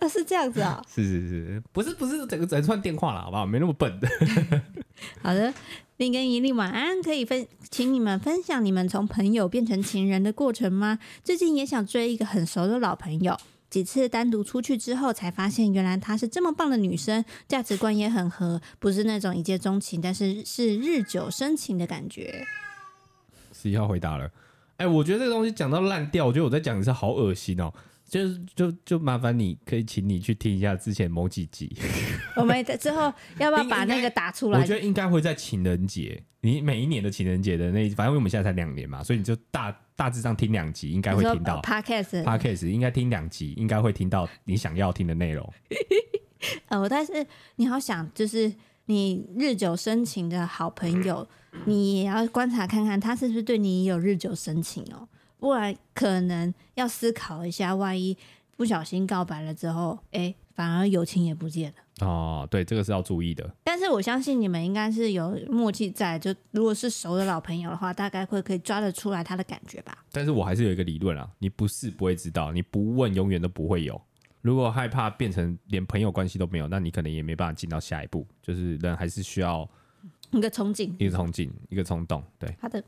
啊，是这样子啊？是是是，不是不是整个整串电话了，好不好？没那么笨的。*laughs* 好的，林跟怡丽晚安，可以分，请你们分享你们从朋友变成情人的过程吗？最近也想追一个很熟的老朋友，几次单独出去之后，才发现原来她是这么棒的女生，价值观也很合，不是那种一见钟情，但是是日久生情的感觉。十一号回答了，哎、欸，我觉得这个东西讲到烂掉，我觉得我在讲的是好恶心哦。就是就就麻烦你，可以请你去听一下之前某几集。*laughs* 我们之后要不要把那个打出来？我觉得应该会在情人节，你每一年的情人节的那，反正我们现在才两年嘛，所以你就大大致上听两集，应该会听到。Podcast Podcast 应该听两集，应该会听到你想要听的内容。*laughs* 呃，但是你好想，就是你日久生情的好朋友，你也要观察看看他是不是对你有日久生情哦。不然可能要思考一下，万一不小心告白了之后，哎、欸，反而友情也不见了。哦，对，这个是要注意的。但是我相信你们应该是有默契在，就如果是熟的老朋友的话，大概会可以抓得出来他的感觉吧。但是我还是有一个理论啊，你不试不会知道，你不问永远都不会有。如果害怕变成连朋友关系都没有，那你可能也没办法进到下一步。就是人还是需要一个憧憬，一个憧憬，一个冲动。对，好的。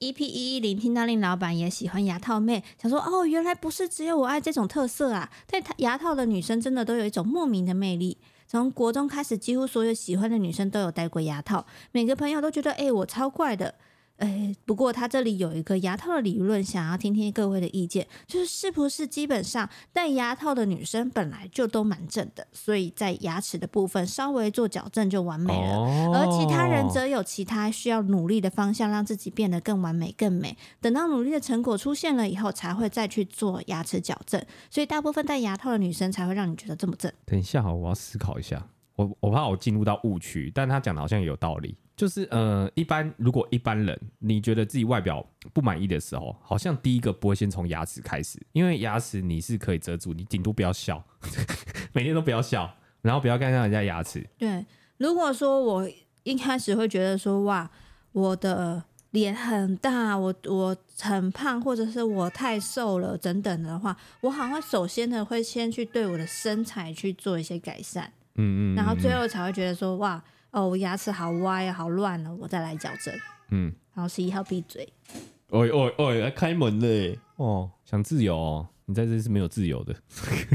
EP 一一零听到令老板也喜欢牙套妹，想说哦，原来不是只有我爱这种特色啊！戴牙套的女生真的都有一种莫名的魅力。从国中开始，几乎所有喜欢的女生都有戴过牙套，每个朋友都觉得哎，我超怪的。哎，不过他这里有一个牙套的理论，想要听听各位的意见，就是是不是基本上戴牙套的女生本来就都蛮正的，所以在牙齿的部分稍微做矫正就完美了，哦、而其他人则有其他需要努力的方向，让自己变得更完美、更美。等到努力的成果出现了以后，才会再去做牙齿矫正。所以大部分戴牙套的女生才会让你觉得这么正。等一下，我要思考一下，我我怕我进入到误区，但他讲的好像也有道理。就是呃，一般如果一般人你觉得自己外表不满意的时候，好像第一个不会先从牙齿开始，因为牙齿你是可以遮住，你顶多不要笑，*laughs* 每天都不要笑，然后不要看到人家牙齿。对，如果说我一开始会觉得说哇，我的脸很大，我我很胖，或者是我太瘦了等等的话，我好像首先呢会先去对我的身材去做一些改善。嗯，嗯嗯，然后最后才会觉得说哇哦，我牙齿好歪啊，好乱了，哦，我再来矫正。嗯，然后十一号闭嘴。哦哦哦，来开门嘞！哦，想自由哦，你在这是没有自由的。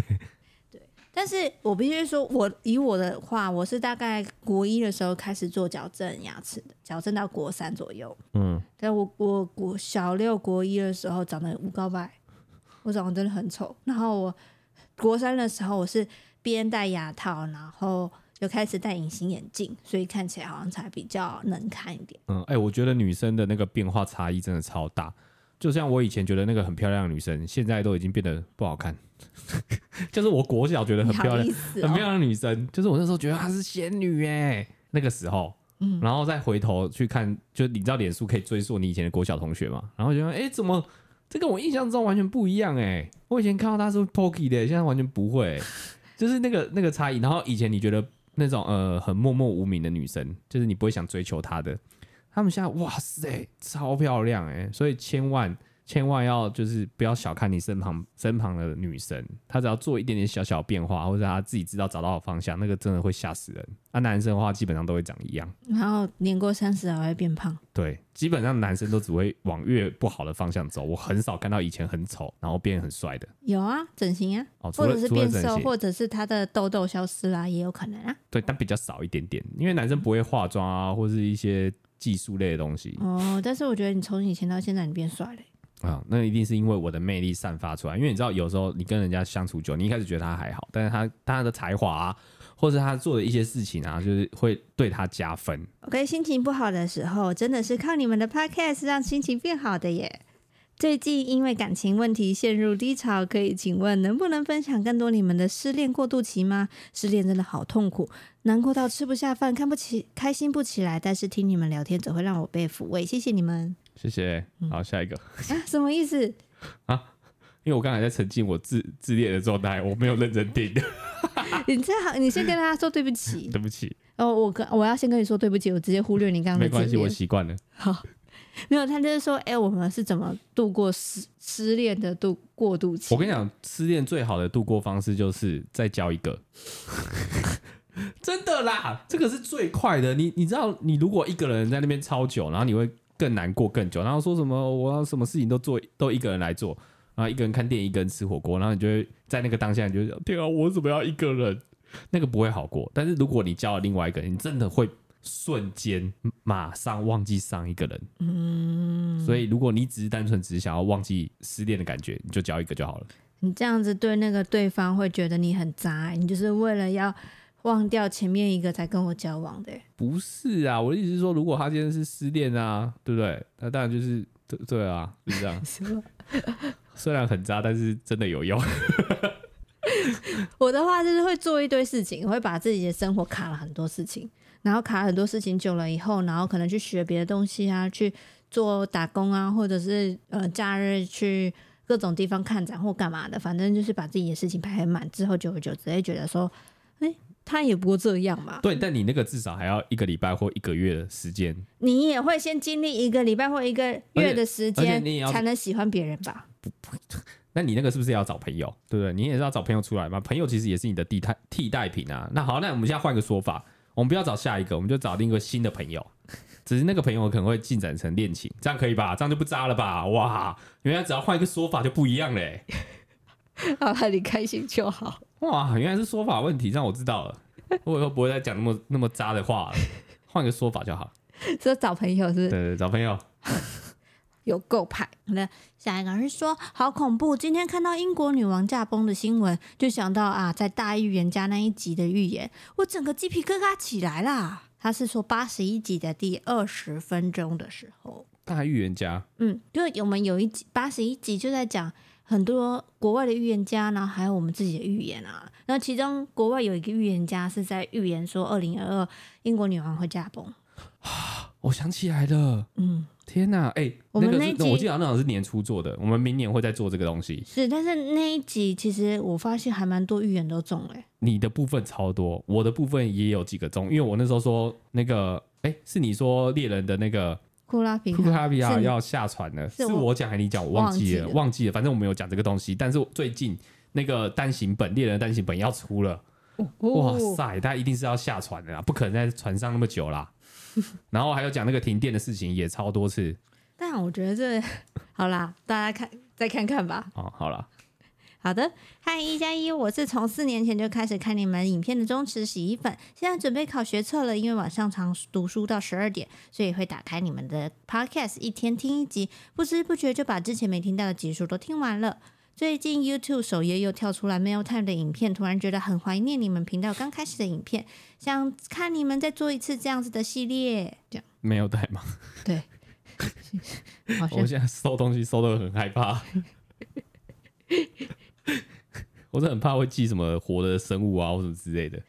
*laughs* 对，但是我必须说，我以我的话，我是大概国一的时候开始做矫正牙齿的，矫正到国三左右。嗯，但我我国小六国一的时候长得五高白，我长得真的很丑。然后我国三的时候，我是。边戴牙套，然后就开始戴隐形眼镜，所以看起来好像才比较能看一点。嗯，哎、欸，我觉得女生的那个变化差异真的超大。就像我以前觉得那个很漂亮的女生，现在都已经变得不好看。*laughs* 就是我国小觉得很漂亮、哦、很漂亮的女生，就是我那时候觉得她是仙女哎，那个时候，嗯，然后再回头去看，就你知道脸书可以追溯你以前的国小同学嘛？然后觉得哎，怎么这跟我印象中完全不一样哎？我以前看到她是 pokey 的，现在完全不会。*laughs* 就是那个那个差异，然后以前你觉得那种呃很默默无名的女生，就是你不会想追求她的，她们现在哇塞超漂亮哎，所以千万。千万要就是不要小看你身旁身旁的女生，她只要做一点点小小变化，或者她自己知道找到好方向，那个真的会吓死人。那、啊、男生的话，基本上都会长一样，然后年过三十还会变胖。对，基本上男生都只会往越不好的方向走。我很少看到以前很丑然后变很帅的。有啊，整形啊，哦、或者是变瘦，或者是他的痘痘消失啦，也有可能啊。对，但比较少一点点，因为男生不会化妆啊，或是一些技术类的东西。哦，但是我觉得你从以前到现在，你变帅了。啊、那一定是因为我的魅力散发出来。因为你知道，有时候你跟人家相处久，你一开始觉得他还好，但是他他的才华啊，或者他做的一些事情啊，就是会对他加分。OK，心情不好的时候，真的是靠你们的 Podcast 让心情变好的耶。最近因为感情问题陷入低潮，可以请问能不能分享更多你们的失恋过渡期吗？失恋真的好痛苦，难过到吃不下饭，看不起，开心不起来。但是听你们聊天，总会让我被抚慰。谢谢你们。谢谢，好，下一个啊，什么意思啊？因为我刚才在沉浸我自自恋的状态，我没有认真听。*laughs* 你最好，你先跟大家说对不起，*laughs* 对不起。哦，我跟我要先跟你说对不起，我直接忽略你刚刚。没关系，我习惯了。*laughs* 好，没有，他就是说，哎、欸，我们是怎么度过失失恋的度过渡期？我跟你讲，失恋最好的度过方式就是再交一个。真的啦，这个是最快的。你你知道，你如果一个人在那边超久，然后你会。更难过更久，然后说什么我要什么事情都做都一个人来做，然后一个人看电影，一个人吃火锅，然后你就会在那个当下，你就会想天啊，我怎么要一个人？那个不会好过。但是如果你交了另外一个人，你真的会瞬间马上忘记上一个人。嗯，所以如果你只是单纯只是想要忘记失恋的感觉，你就交一个就好了。你这样子对那个对方会觉得你很渣，你就是为了要。忘掉前面一个才跟我交往的。不是啊，我的意思是说，如果他今天是失恋啊，对不对？那当然就是对对啊，是这样。*laughs* 虽然很渣，但是真的有用。*laughs* 我的话就是会做一堆事情，我会把自己的生活卡了很多事情，然后卡很多事情久了以后，然后可能去学别的东西啊，去做打工啊，或者是呃假日去各种地方看展或干嘛的，反正就是把自己的事情排很满，之后久而久之会觉得说，哎。他也不过这样嘛。对，但你那个至少还要一个礼拜或一个月的时间。你也会先经历一个礼拜或一个月的时间，才能喜欢别人吧？不不，*laughs* 那你那个是不是要找朋友？对不对？你也是要找朋友出来嘛？朋友其实也是你的替代替代品啊。那好，那我们现在换个说法，我们不要找下一个，我们就找另一个新的朋友。*laughs* 只是那个朋友可能会进展成恋情，这样可以吧？这样就不渣了吧？哇，原来只要换一个说法就不一样嘞。*laughs* 好，你开心就好。哇，原来是说法问题，让我知道了。*laughs* 我以后不会再讲那么那么渣的话了，换个说法就好。说找朋友是？对对，找朋友。*laughs* 有够派。那下一个人说好恐怖，今天看到英国女王驾崩的新闻，就想到啊，在大预言家那一集的预言，我整个鸡皮疙瘩起来啦。他是说八十一集的第二十分钟的时候。大预言家。嗯，就我们有一集八十一集就在讲。很多国外的预言家，然后还有我们自己的预言啊。那其中国外有一个预言家是在预言说，二零二二英国女王会驾崩。啊，*sighs* 我想起来了，嗯，天哪，哎、欸，我们那，那个我记得那好像是年初做的，我们明年会再做这个东西。是，但是那一集其实我发现还蛮多预言都中了。你的部分超多，我的部分也有几个中，因为我那时候说那个，哎、欸，是你说猎人的那个。库拉皮卡，库拉皮卡要下船了，是我讲还是你讲？我忘记了，忘记了。反正我没有讲这个东西。但是最近那个单行本猎人单行本要出了，哦、哇塞，他一定是要下船的啦，不可能在船上那么久啦。*laughs* 然后还有讲那个停电的事情也超多次。但我觉得这好啦，大家看再看看吧。哦，好了。好的，嗨一加一，我是从四年前就开始看你们影片的忠实洗衣粉，现在准备考学测了，因为晚上常读书到十二点，所以会打开你们的 podcast，一天听一集，不知不觉就把之前没听到的集数都听完了。最近 YouTube 首页又跳出来 Mail Time 的影片，突然觉得很怀念你们频道刚开始的影片，想看你们再做一次这样子的系列。这样 Mail Time 吗？*laughs* 对，*laughs* 我现在搜东西搜的很害怕。*laughs* *laughs* 我是很怕会寄什么活的生物啊，或什么之类的。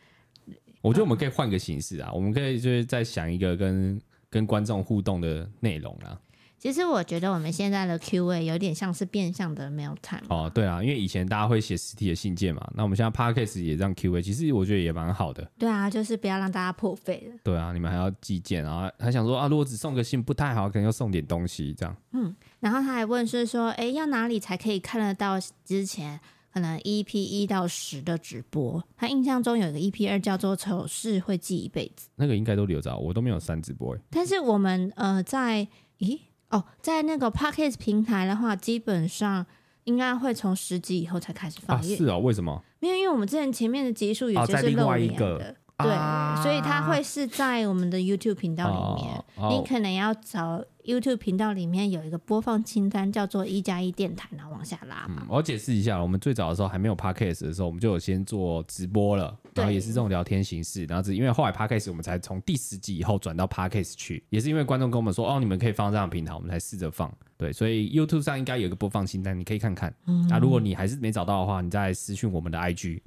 我觉得我们可以换个形式啊，我们可以就是再想一个跟跟观众互动的内容啊。其实我觉得我们现在的 Q&A 有点像是变相的 mail time 哦，对啊，因为以前大家会写实体的信件嘛，那我们现在 Podcast 也让 Q&A，其实我觉得也蛮好的。对啊，就是不要让大家破费了。对啊，你们还要寄件啊，还想说啊，如果只送个信不太好，可能要送点东西这样。嗯，然后他还问是说，哎，要哪里才可以看得到之前可能 EP 一到十的直播？他印象中有个 EP 二叫做“丑事会记一辈子”，那个应该都留着，我都没有删直播。但是我们呃在，咦？哦，在那个 Podcast 平台的话，基本上应该会从十集以后才开始放。啊，是啊，为什么？没有，因为我们之前前面的集数有些是露脸的。对，啊、所以它会是在我们的 YouTube 频道里面，啊、你可能要找 YouTube 频道里面有一个播放清单，叫做一加一电台，然后往下拉嘛。嗯、我解释一下，我们最早的时候还没有 Podcast 的时候，我们就有先做直播了，然后也是这种聊天形式，然后是因为后来 Podcast 我们才从第十集以后转到 Podcast 去，也是因为观众跟我们说，哦，你们可以放这样的平台，我们才试着放。对，所以 YouTube 上应该有一个播放清单，你可以看看。嗯，如果你还是没找到的话，你再私讯我们的 IG。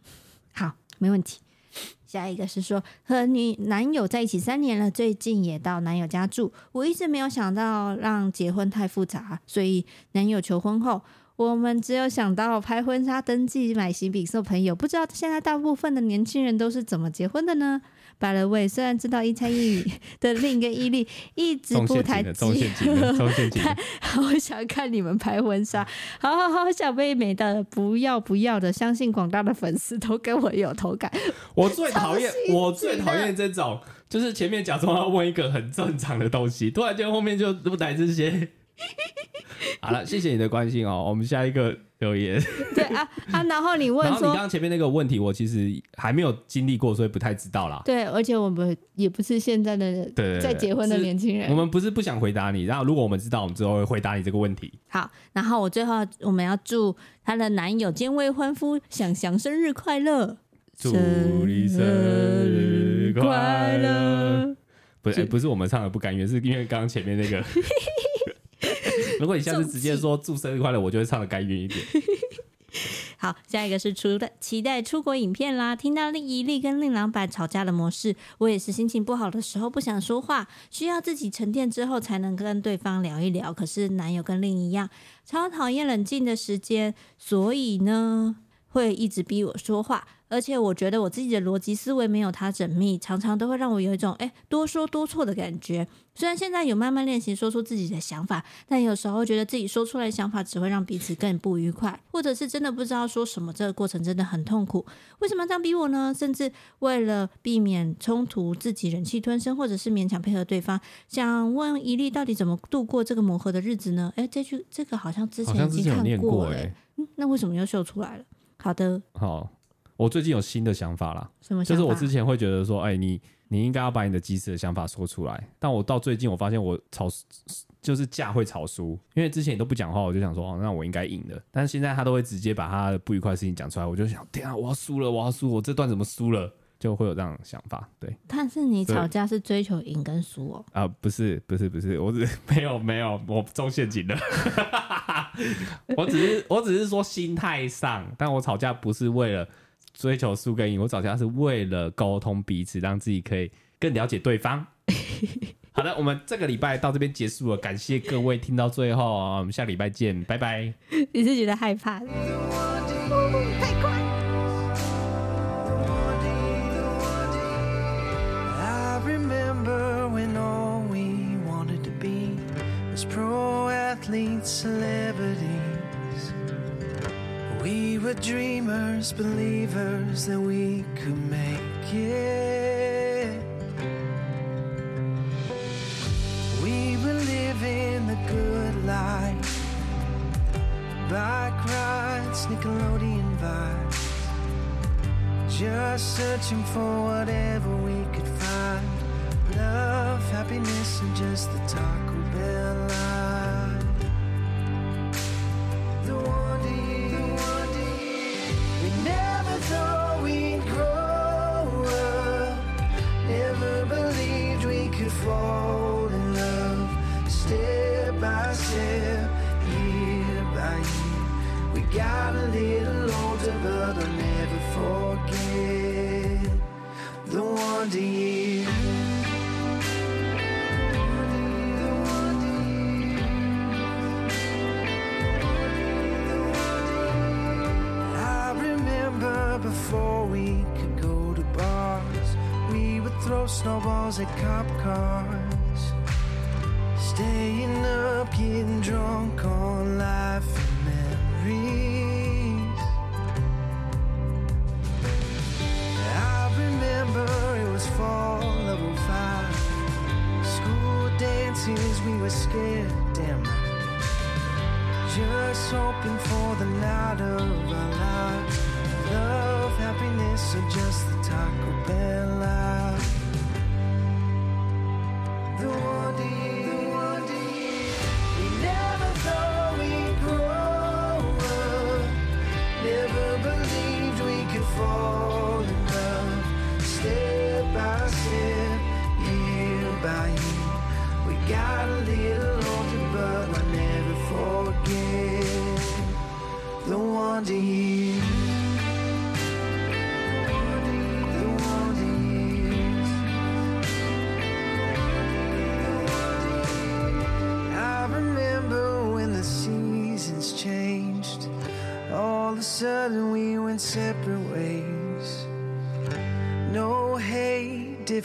好，没问题。下一个是说和女男友在一起三年了，最近也到男友家住。我一直没有想到让结婚太复杂，所以男友求婚后，我们只有想到拍婚纱、登记、买喜饼送朋友。不知道现在大部分的年轻人都是怎么结婚的呢？By the way，虽然知道一餐一语 *laughs* 的另一个伊利一直不抬举，好 *laughs* 想看你们拍婚纱，好好好想被美的不要不要的，相信广大的粉丝都跟我有同感。我最讨厌，我最讨厌这种，就是前面假装要问一个很正常的东西，突然间后面就不来这些。*laughs* 好了，谢谢你的关心哦。我们下一个留言。*laughs* 对啊啊，然后你问说，然后你刚刚前面那个问题，我其实还没有经历过，所以不太知道啦。对，而且我们也不是现在的对在结婚的年轻人，我们不是不想回答你。然后如果我们知道，我们之后会回答你这个问题。好，然后我最后我们要祝她的男友兼未婚夫想想生日快乐，祝你生日快乐。不是，不是我们唱的不甘愿，是因为刚刚前面那个。*laughs* 如果你下次直接说祝生日快乐，我就会唱的甘愿一点。*laughs* 好，下一个是出的期待出国影片啦，听到另一例跟令郎板吵架的模式，我也是心情不好的时候不想说话，需要自己沉淀之后才能跟对方聊一聊。可是男友跟令一样，超讨厌冷静的时间，所以呢，会一直逼我说话。而且我觉得我自己的逻辑思维没有他缜密，常常都会让我有一种诶多说多错的感觉。虽然现在有慢慢练习说出自己的想法，但有时候觉得自己说出来的想法只会让彼此更不愉快，或者是真的不知道说什么，这个过程真的很痛苦。为什么这样逼我呢？甚至为了避免冲突，自己忍气吞声，或者是勉强配合对方。想问一粒到底怎么度过这个磨合的日子呢？诶，这句这个好像之前已经看过，过诶，嗯，那为什么又秀出来了？好的，好。我最近有新的想法啦，什么想法？就是我之前会觉得说，哎、欸，你你应该要把你的即时的想法说出来。但我到最近，我发现我吵就是架会吵输，因为之前你都不讲话，我就想说，哦，那我应该赢的。但是现在他都会直接把他的不愉快的事情讲出来，我就想，天啊，我要输了，我要输，我这段怎么输了？就会有这样的想法。对，但是你吵架是追求赢跟输哦？啊、呃，不是，不是，不是，我只 *laughs* 没有没有，我中陷阱了。*laughs* 我只是我只是说心态上，但我吵架不是为了。追求输跟赢，我吵架是为了沟通彼此，让自己可以更了解对方。*laughs* 好的，我们这个礼拜到这边结束了，感谢各位听到最后啊，我们下礼拜见，拜拜。你是觉得害怕 were dreamers, believers that we could make it. We were living the good life, by rides, Nickelodeon vibes, just searching for whatever we could find. Love, happiness, and just the talk？snowballs at cop cars. Staying up, getting drunk on life and memories. I remember it was fall of 05. School dances, we were scared, damn right. Just hoping for the night of our lives. Love, happiness, or just the Taco Bell life.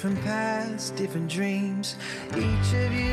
Different paths, different dreams. Each of you